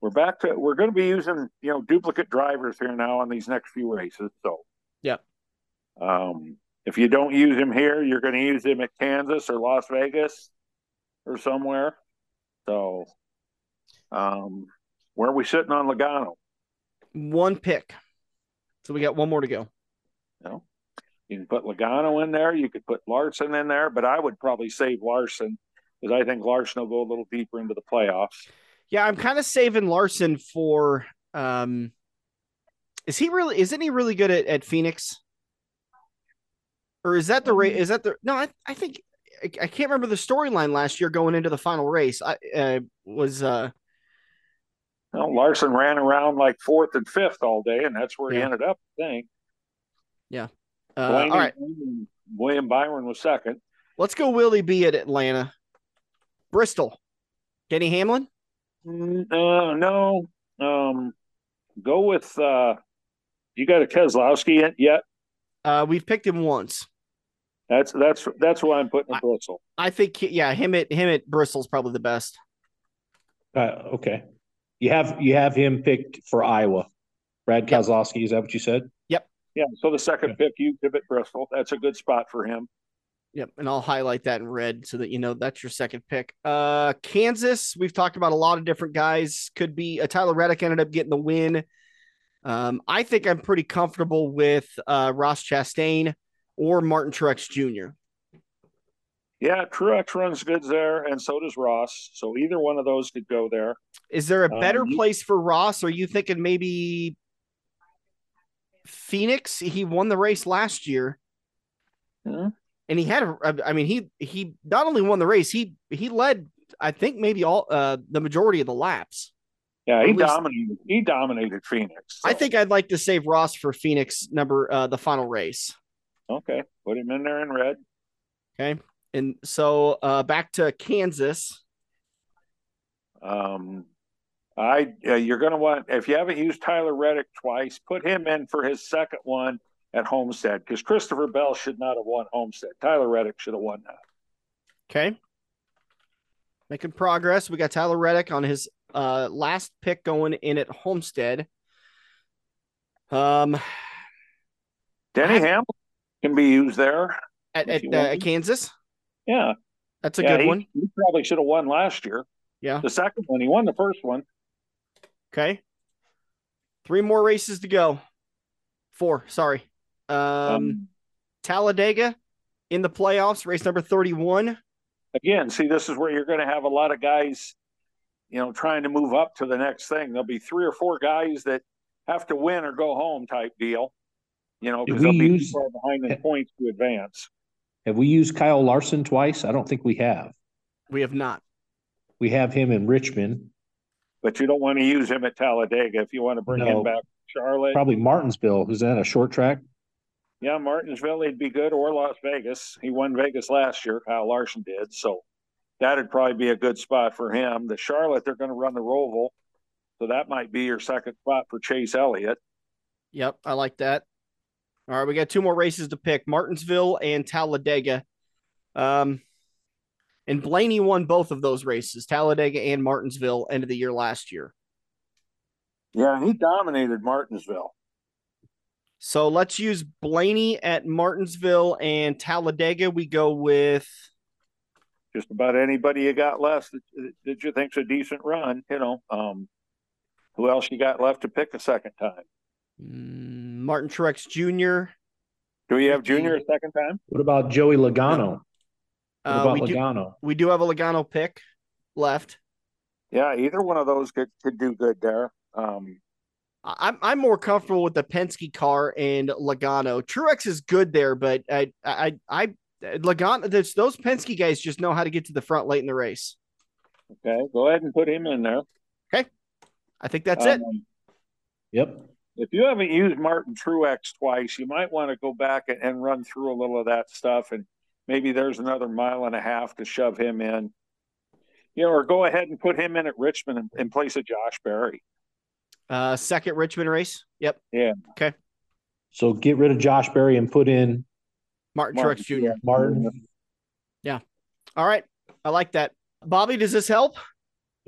We're back to we're going to be using you know duplicate drivers here now on these next few races. So yeah, um, if you don't use him here, you're going to use him at Kansas or Las Vegas or somewhere. So um, where are we sitting on Logano? One pick. So we got one more to go. You know, you can put Logano in there. You could put Larson in there, but I would probably save Larson because I think Larson will go a little deeper into the playoffs. Yeah, I'm kind of saving Larson for. Um, is he really? Isn't he really good at, at Phoenix? Or is that the race? Is that the no? I, I think I, I can't remember the storyline last year going into the final race. I uh, was uh know, Larson ran around like fourth and fifth all day, and that's where he ended up. I think. Uh Blaney all right. William Byron was second. Let's go Willie B at Atlanta. Bristol. Denny Hamlin. Mm, Uh, no, um, go with. Uh, you got a Keselowski yet- yet? Uh, we've picked him once. That's that's that's why I'm putting a Bristol. I think yeah, him at him at Bristol's probably the best. Uh, okay. You have you have him picked for Iowa. Brad Yep. Kozlowski, is that what you said? Yeah. So the second pick, you give it Bristol. That's a good spot for him. Yep, and I'll highlight that in red so that you know that's your second pick. Uh Kansas, we've talked about a lot of different guys. Could be uh, Tyler Reddick ended up getting the win. Um, I think I'm pretty comfortable with uh Ross Chastain or Martin Truex Jr. Yeah, Truex runs goods there, and so does Ross. So either one of those could go there. Is there a better Um, place for Ross? Or are you thinking maybe Phoenix? He won the race last year. Hmm. And he had a I mean he he not only won the race, he he led I think maybe all uh the majority of the laps. Yeah, he dominated. He dominated Phoenix. I think I'd like to save Ross for Phoenix number uh, the final race. Okay, put him in there in red. Okay, and so uh, back to Kansas. Um, I uh, you're going to want if you haven't used Tyler Reddick twice, put him in for his second one at Homestead because Christopher Bell should not have won Homestead. Tyler Reddick should have won that. Okay, making progress. We got Tyler Reddick on his uh, last pick going in at Homestead. Um, Denny Hamlin can be used there. at, at uh. Kansas, Yeah, that's a yeah, good he, one. He probably should have won last year. Yeah. The second one, he won the first one. Okay, three more races to go. Four, sorry. Um, Um, Talladega in the playoffs, race number thirty-one. again, see, this is where you're going to have a lot of guys, you know, trying to move up to the next thing. There'll be three or four guys that have to win or go home type deal, you know, because they'll we be use- far behind in points to advance. Have we used Kyle Larson twice? I don't think we have. We have not. We have him in Richmond, But you don't want to use him at Talladega if you want to bring No. him back to Charlotte. probably Martinsville. Is that a short track? Yeah, Martinsville, he'd be good, or Las Vegas. He won Vegas last year. Kyle Larson did. So that'd probably be a good spot for him. The Charlotte, they're going to run the Roval. So that might be your second spot for Chase Elliott. Yep, I like that. All right, we got two more races to pick: Martinsville and Talladega. Um, and Blaney won both of those races, Talladega and Martinsville, end of the year last year. Yeah, he dominated Martinsville. So let's use Blaney at Martinsville and Talladega. We go with Just about anybody you got left that, that you think's a decent run, you know. Um, who else you got left to pick a second time? mm, Martin Truex Jr. Do we have Junior a second time? What about Joey Logano? What Uh, about we do we do have a Logano pick left. Yeah, either one of those could, could do good there. Um, I- I'm I'm more comfortable with the Penske car and Logano. Truex is good there, but I I I Logano those those Penske guys just know how to get to the front late in the race. okay, go ahead and put him in there. Okay, I think that's it. Um, Yep. If you haven't used Martin Truex twice, you might want to go back and, and run through a little of that stuff, and maybe there's another mile and a half to shove him in. You know, or go ahead and put him in at Richmond in, in place of Josh Berry. Uh, second Richmond race. Yep. Yeah. Okay. So get rid of Josh Berry and put in Martin, Martin Truex Jr. Martin. Yeah. All right. I like that. Bobby, does this help?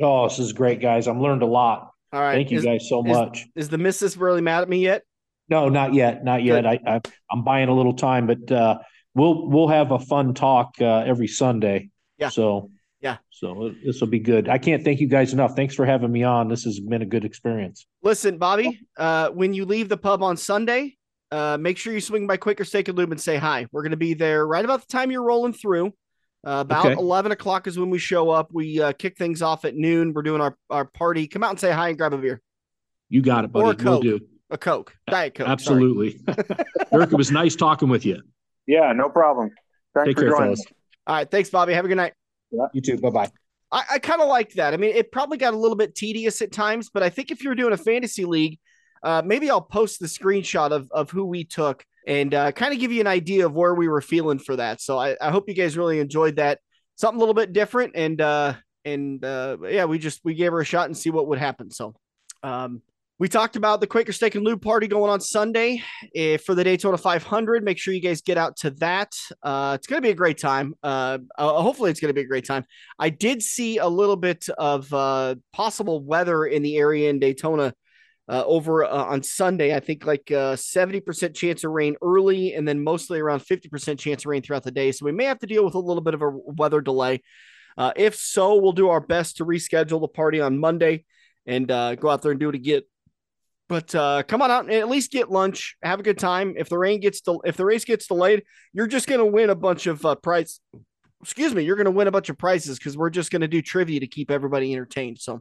Oh, this is great, guys. I've learned a lot. All right. Thank you is, guys so is- much. Is the missus really mad at me yet? No, not yet, not yet. I, I I'm buying a little time, but uh, we'll we'll have a fun talk uh, every Sunday. Yeah. So Yeah. So this will be good. I can't thank you guys enough. Thanks for having me on. This has been a good experience. Listen, Bobby, uh, when you leave the pub on Sunday, uh, make sure you swing by Quaker Steak and Lube and say hi. We're going to be there right about the time you're rolling through. Uh, about Okay. 11 o'clock is when we show up. We uh, kick things off at noon. We're doing our, our party. Come out and say hi and grab a beer, You got it, buddy. Or a Coke. do. a Coke, Diet Coke. Absolutely. Eric, it was nice talking with you. Yeah, no problem. Thanks Take for care, joining. fellas. us. All right. Thanks, Bobby. Have a good night. You too. Bye bye. I, I kind of like that. I mean, it probably got a little bit tedious at times, but I think if you're doing a fantasy league, uh, maybe I'll post the screenshot of, of who we took and uh, kind of give you an idea of where we were feeling for that. So I, I hope you guys really enjoyed that. Something a little bit different, and uh, and uh, yeah, we just we gave her a shot and see what would happen. So, um, we talked about the Quaker Steak and Lube party going on Sunday eh, for the Daytona 500. Make sure you guys get out to that. Uh, it's going to be a great time. Uh, uh, hopefully, it's going to be a great time. I did see a little bit of uh, possible weather in the area in Daytona uh, over uh, on Sunday. I think like uh, 70% chance of rain early and then mostly around 50% chance of rain throughout the day. So we may have to deal with a little bit of a weather delay. If so, we'll do our best to reschedule the party on Monday and go out there and do it again. But uh, come on out and at least get lunch. Have a good time. If the rain gets del- if the race gets delayed, you're just going to win a bunch of uh, prize. Excuse me, you're going to win a bunch of prizes because we're just going to do trivia to keep everybody entertained. So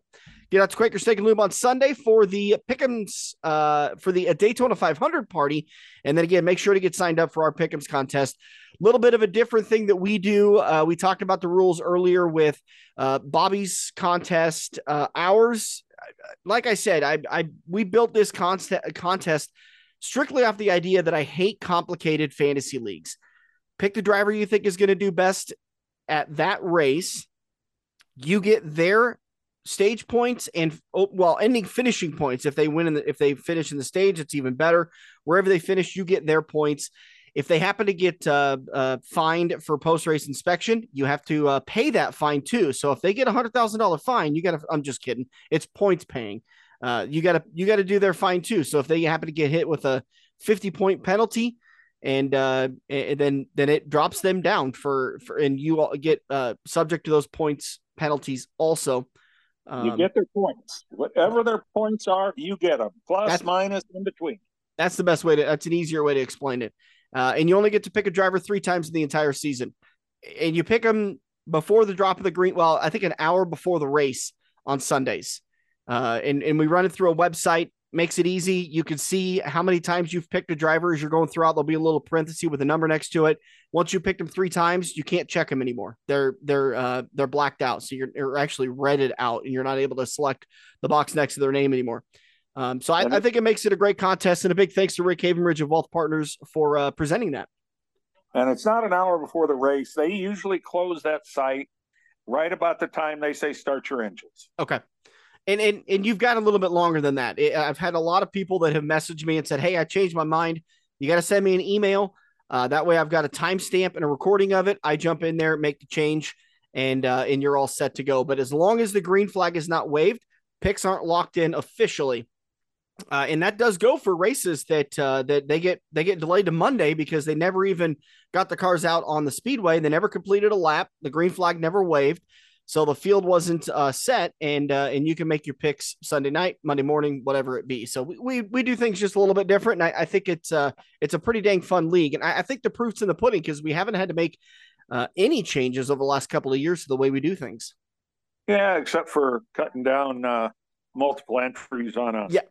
get out to Quaker Steak and Lube on Sunday for the Pick'ems uh, for the uh, Daytona 500 party, and then again, make sure to get signed up for our Pick'ems contest. A little bit of a different thing that we do. Uh, we talked about the rules earlier with uh, Bobby's contest. Uh, ours like I said, I, I we built this contest strictly off the idea that I hate complicated fantasy leagues. Pick the driver you think is going to do best at that race. You get their stage points and oh, well ending finishing points if they win in the, if they finish in the stage it's even better wherever they finish you get their points if they happen to get uh, uh, fined for post race inspection, you have to uh, pay that fine too. So if they get a hundred thousand dollar fine, you got to. I'm just kidding. It's points paying. Uh, you got to you got to do their fine too. So if they happen to get hit with a 50 point penalty, and uh, and then then it drops them down for for and you all get uh, subject to those points penalties also. Um, you get their points, whatever their points are, you get them plus minus in between. That's the best way to. That's an easier way to explain it. Uh, and you only get to pick a driver three times in the entire season. And you pick them before the drop of the green. Well, I think an hour before the race on Sundays. Uh, and, and we run it through a website, makes it easy. You can see how many times you've picked a driver as you're going throughout. There'll be a little parenthesis with a number next to it. Once you picked them three times, you can't check them anymore. They're they're uh, they're blacked out, so you're, you're actually read out, and you're not able to select the box next to their name anymore. Um, so I, I, think it makes it a great contest, and a big thanks to Rick Havenridge of Wealth Partners for uh, presenting that. And it's not an hour before the race. They usually close that site right about the time they say start your engines. Okay. And, and and you've got a little bit longer than that. I've had a lot of people that have messaged me and said, "Hey, I changed my mind. You got to send me an email. Uh, that way, I've got a timestamp and a recording of it. I jump in there, make the change, and uh, and you're all set to go. But as long as the green flag is not waved, picks aren't locked in officially uh, and that does go for races that uh, that they get they get delayed to Monday because they never even got the cars out on the speedway. They never completed a lap. The green flag never waved, so the field wasn't uh, set, and uh, and you can make your picks Sunday night, Monday morning, whatever it be. So we we, we do things just a little bit different, and I, I think it's uh it's a pretty dang fun league, and I, I think the proof's in the pudding because we haven't had to make uh, any changes over the last couple of years to the way we do things. Yeah, except for cutting down uh, multiple entries on a yeah,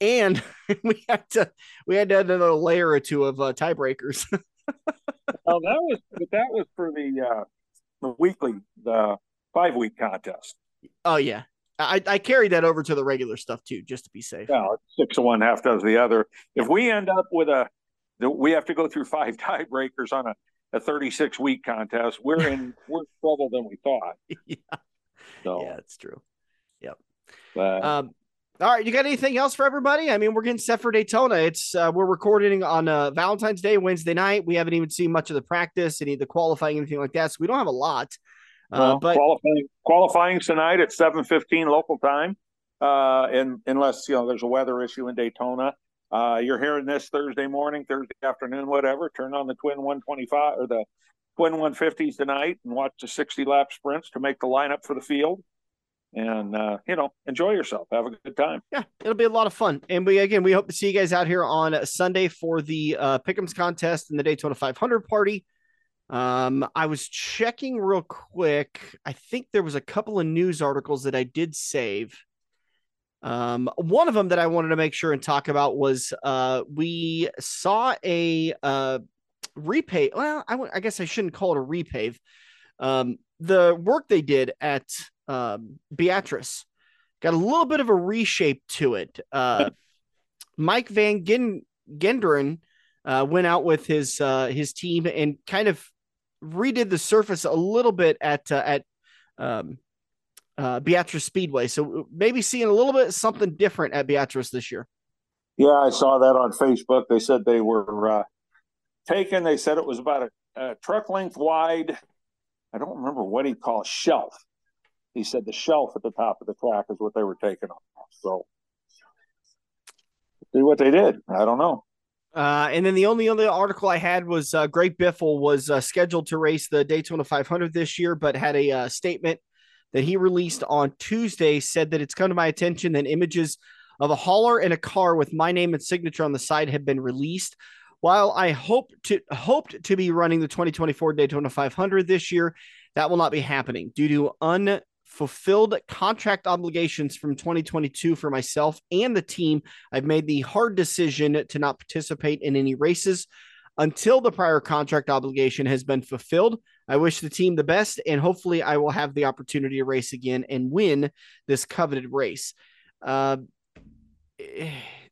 and we had to we had to add another layer or two of uh, tiebreakers. oh, that was but that was for the uh, the weekly the five week contest. Oh yeah, I, I carried that over to the regular stuff too, just to be safe. Yeah, six of one, half does the other. If we end up with a, we have to go through five tiebreakers on a, a 36 week contest. We're in worse trouble than we thought. yeah, so, yeah, it's true. Yep. But, um, all right, you got anything else for everybody? I mean, we're getting set for Daytona. It's uh, we're recording on uh, Valentine's Day, Wednesday night. We haven't even seen much of the practice, any of the qualifying, anything like that. So we don't have a lot. Uh, well, but qualifying qualifying tonight at seven fifteen local time, uh, and unless you know there's a weather issue in Daytona. Uh, you're hearing this Thursday morning, Thursday afternoon, whatever. Turn on the twin 125 or the twin 150s tonight and watch the 60 lap sprints to make the lineup for the field and uh, you know enjoy yourself. Have a good time. Yeah it'll be a lot of fun. And we again we hope to see you guys out here on sunday for the uh pickums contest and the daytona 500 party. Um i was checking real quick. I think there was a couple of news articles that i did save. Um one of them that i wanted to make sure and talk about was uh we saw a uh repay well I, w- I guess i shouldn't call it a repave. Um the work they did at um, Beatrice. Got a little bit of a reshape to it. Uh, Mike Van Gen- Genderen uh, went out with his uh, his team and kind of redid the surface a little bit at uh, at um, uh, Beatrice Speedway. So maybe seeing a little bit something different at Beatrice this year. Yeah, I saw that on Facebook. They said they were uh, taken. They said it was about a, a truck length wide. I don't remember what he called shelf he said the shelf at the top of the track is what they were taking off. So see what they did. I don't know. Uh, and then the only other article I had was uh, Greg Biffle was uh, scheduled to race the Daytona 500 this year, but had a uh, statement that he released on Tuesday said that it's come to my attention that images of a hauler and a car with my name and signature on the side have been released. While I hope to hoped to be running the 2024 Daytona 500 this year, that will not be happening due to un fulfilled contract obligations from 2022 for myself and the team, I've made the hard decision to not participate in any races until the prior contract obligation has been fulfilled. I wish the team the best, and hopefully, I will have the opportunity to race again and win this coveted race. Uh,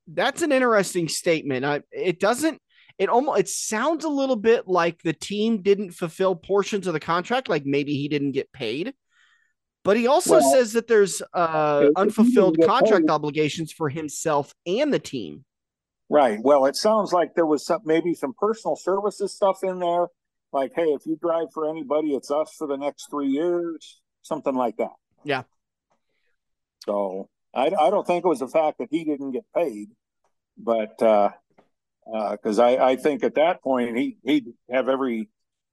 that's an interesting statement. I, it doesn't. It almost it sounds a little bit like the team didn't fulfill portions of the contract, like maybe he didn't get paid. But he also Well, says that there's uh, unfulfilled contract paid- obligations for himself and the team. Right. Well, it sounds like there was some maybe some personal services stuff in there. Like, hey, if you drive for anybody, it's us for the next three years, something like that. Yeah. So I, I don't think it was the fact that he didn't get paid, but uh, because I, I think at that point he he'd have every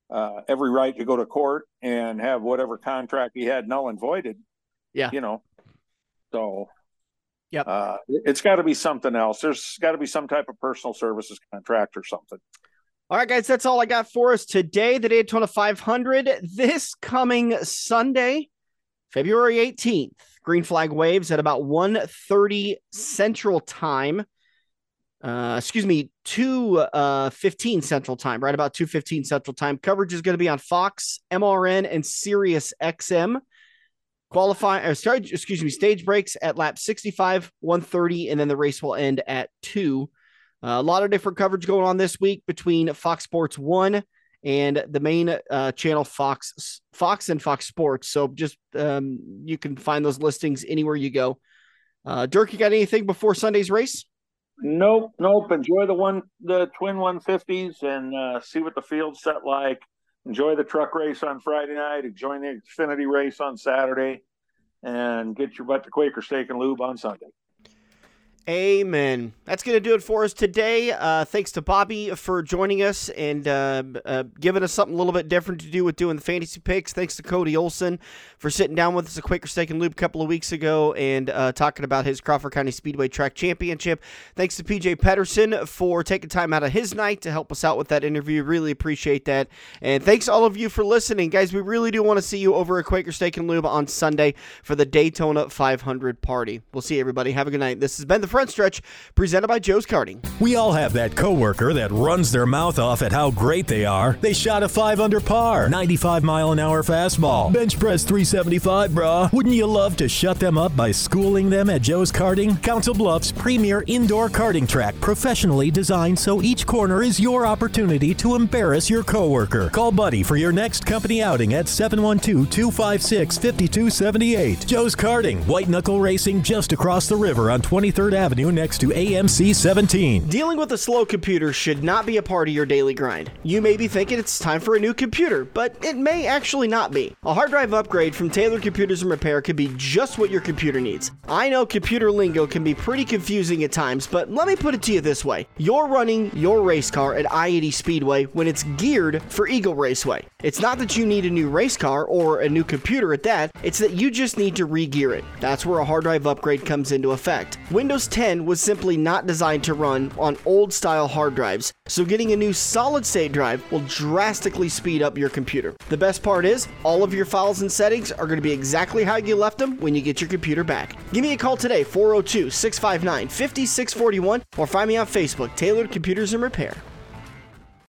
uh, every right to go to court and have whatever contract he had null and voided. Yeah. You know. So Yep. uh, it- it's got to be something else. There's got to be some type of personal services contract or something. All right, guys, that's all I got for us today. The Daytona 500 this coming Sunday, February 18th. Green flag waves at about 1.30 Central Time. Uh, excuse me, 2 uh, 15 Central Time, right about 2.15 Central Time. Coverage is going to be on Fox, MRN, and Sirius XM. Qualify, or sorry, excuse me, stage breaks at lap 65, 130, and then the race will end at 2. Uh, a lot of different coverage going on this week between Fox Sports One and the main uh, channel Fox Fox and Fox Sports. So just um, you can find those listings anywhere you go. Uh, Dirk, you got anything before Sunday's race? Nope, nope. Enjoy the one, the twin 150s, and uh, see what the field's set like. Enjoy the truck race on Friday night. Enjoy the Xfinity race on Saturday, and get your butt to Quaker Steak and Lube on Sunday. Amen. That's going to do it for us today. Uh, thanks to Bobby for joining us and uh, uh, giving us something a little bit different to do with doing the fantasy picks. Thanks to Cody Olsen for sitting down with us at Quaker Steak and Lube a couple of weeks ago and uh, talking about his Crawford County Speedway Track Championship. Thanks to PJ Pedersen for taking time out of his night to help us out with that interview. Really appreciate that. And thanks all of you for listening, guys. We really do want to see you over at Quaker Steak and Lube on Sunday for the Daytona 500 party. We'll see everybody. Have a good night. This has been the front stretch presented by Joe's Karting. We all have that coworker that runs their mouth off at how great they are. They shot a 5 under par, 95 mile an hour fastball, bench press 375, brah. Wouldn't you love to shut them up by schooling them at Joe's Karting? Council Bluffs premier indoor karting track, professionally designed so each corner is your opportunity to embarrass your coworker. Call Buddy for your next company outing at 712-256-5278. Joe's Karting, white knuckle racing just across the river on 23rd Avenue next to AMC 17. Dealing with a slow computer should not be a part of your daily grind. You may be thinking it's time for a new computer, but it may actually not be. A hard drive upgrade from Taylor Computers and Repair could be just what your computer needs. I know computer lingo can be pretty confusing at times, but let me put it to you this way. You're running your race car at I-80 Speedway when it's geared for Eagle Raceway. It's not that you need a new race car or a new computer at that, it's that you just need to re-gear it. That's where a hard drive upgrade comes into effect. Windows 10 was simply not designed to run on old style hard drives, so getting a new solid state drive will drastically speed up your computer. The best part is, all of your files and settings are going to be exactly how you left them when you get your computer back. Give me a call today, 402 659 5641, or find me on Facebook, Tailored Computers and Repair.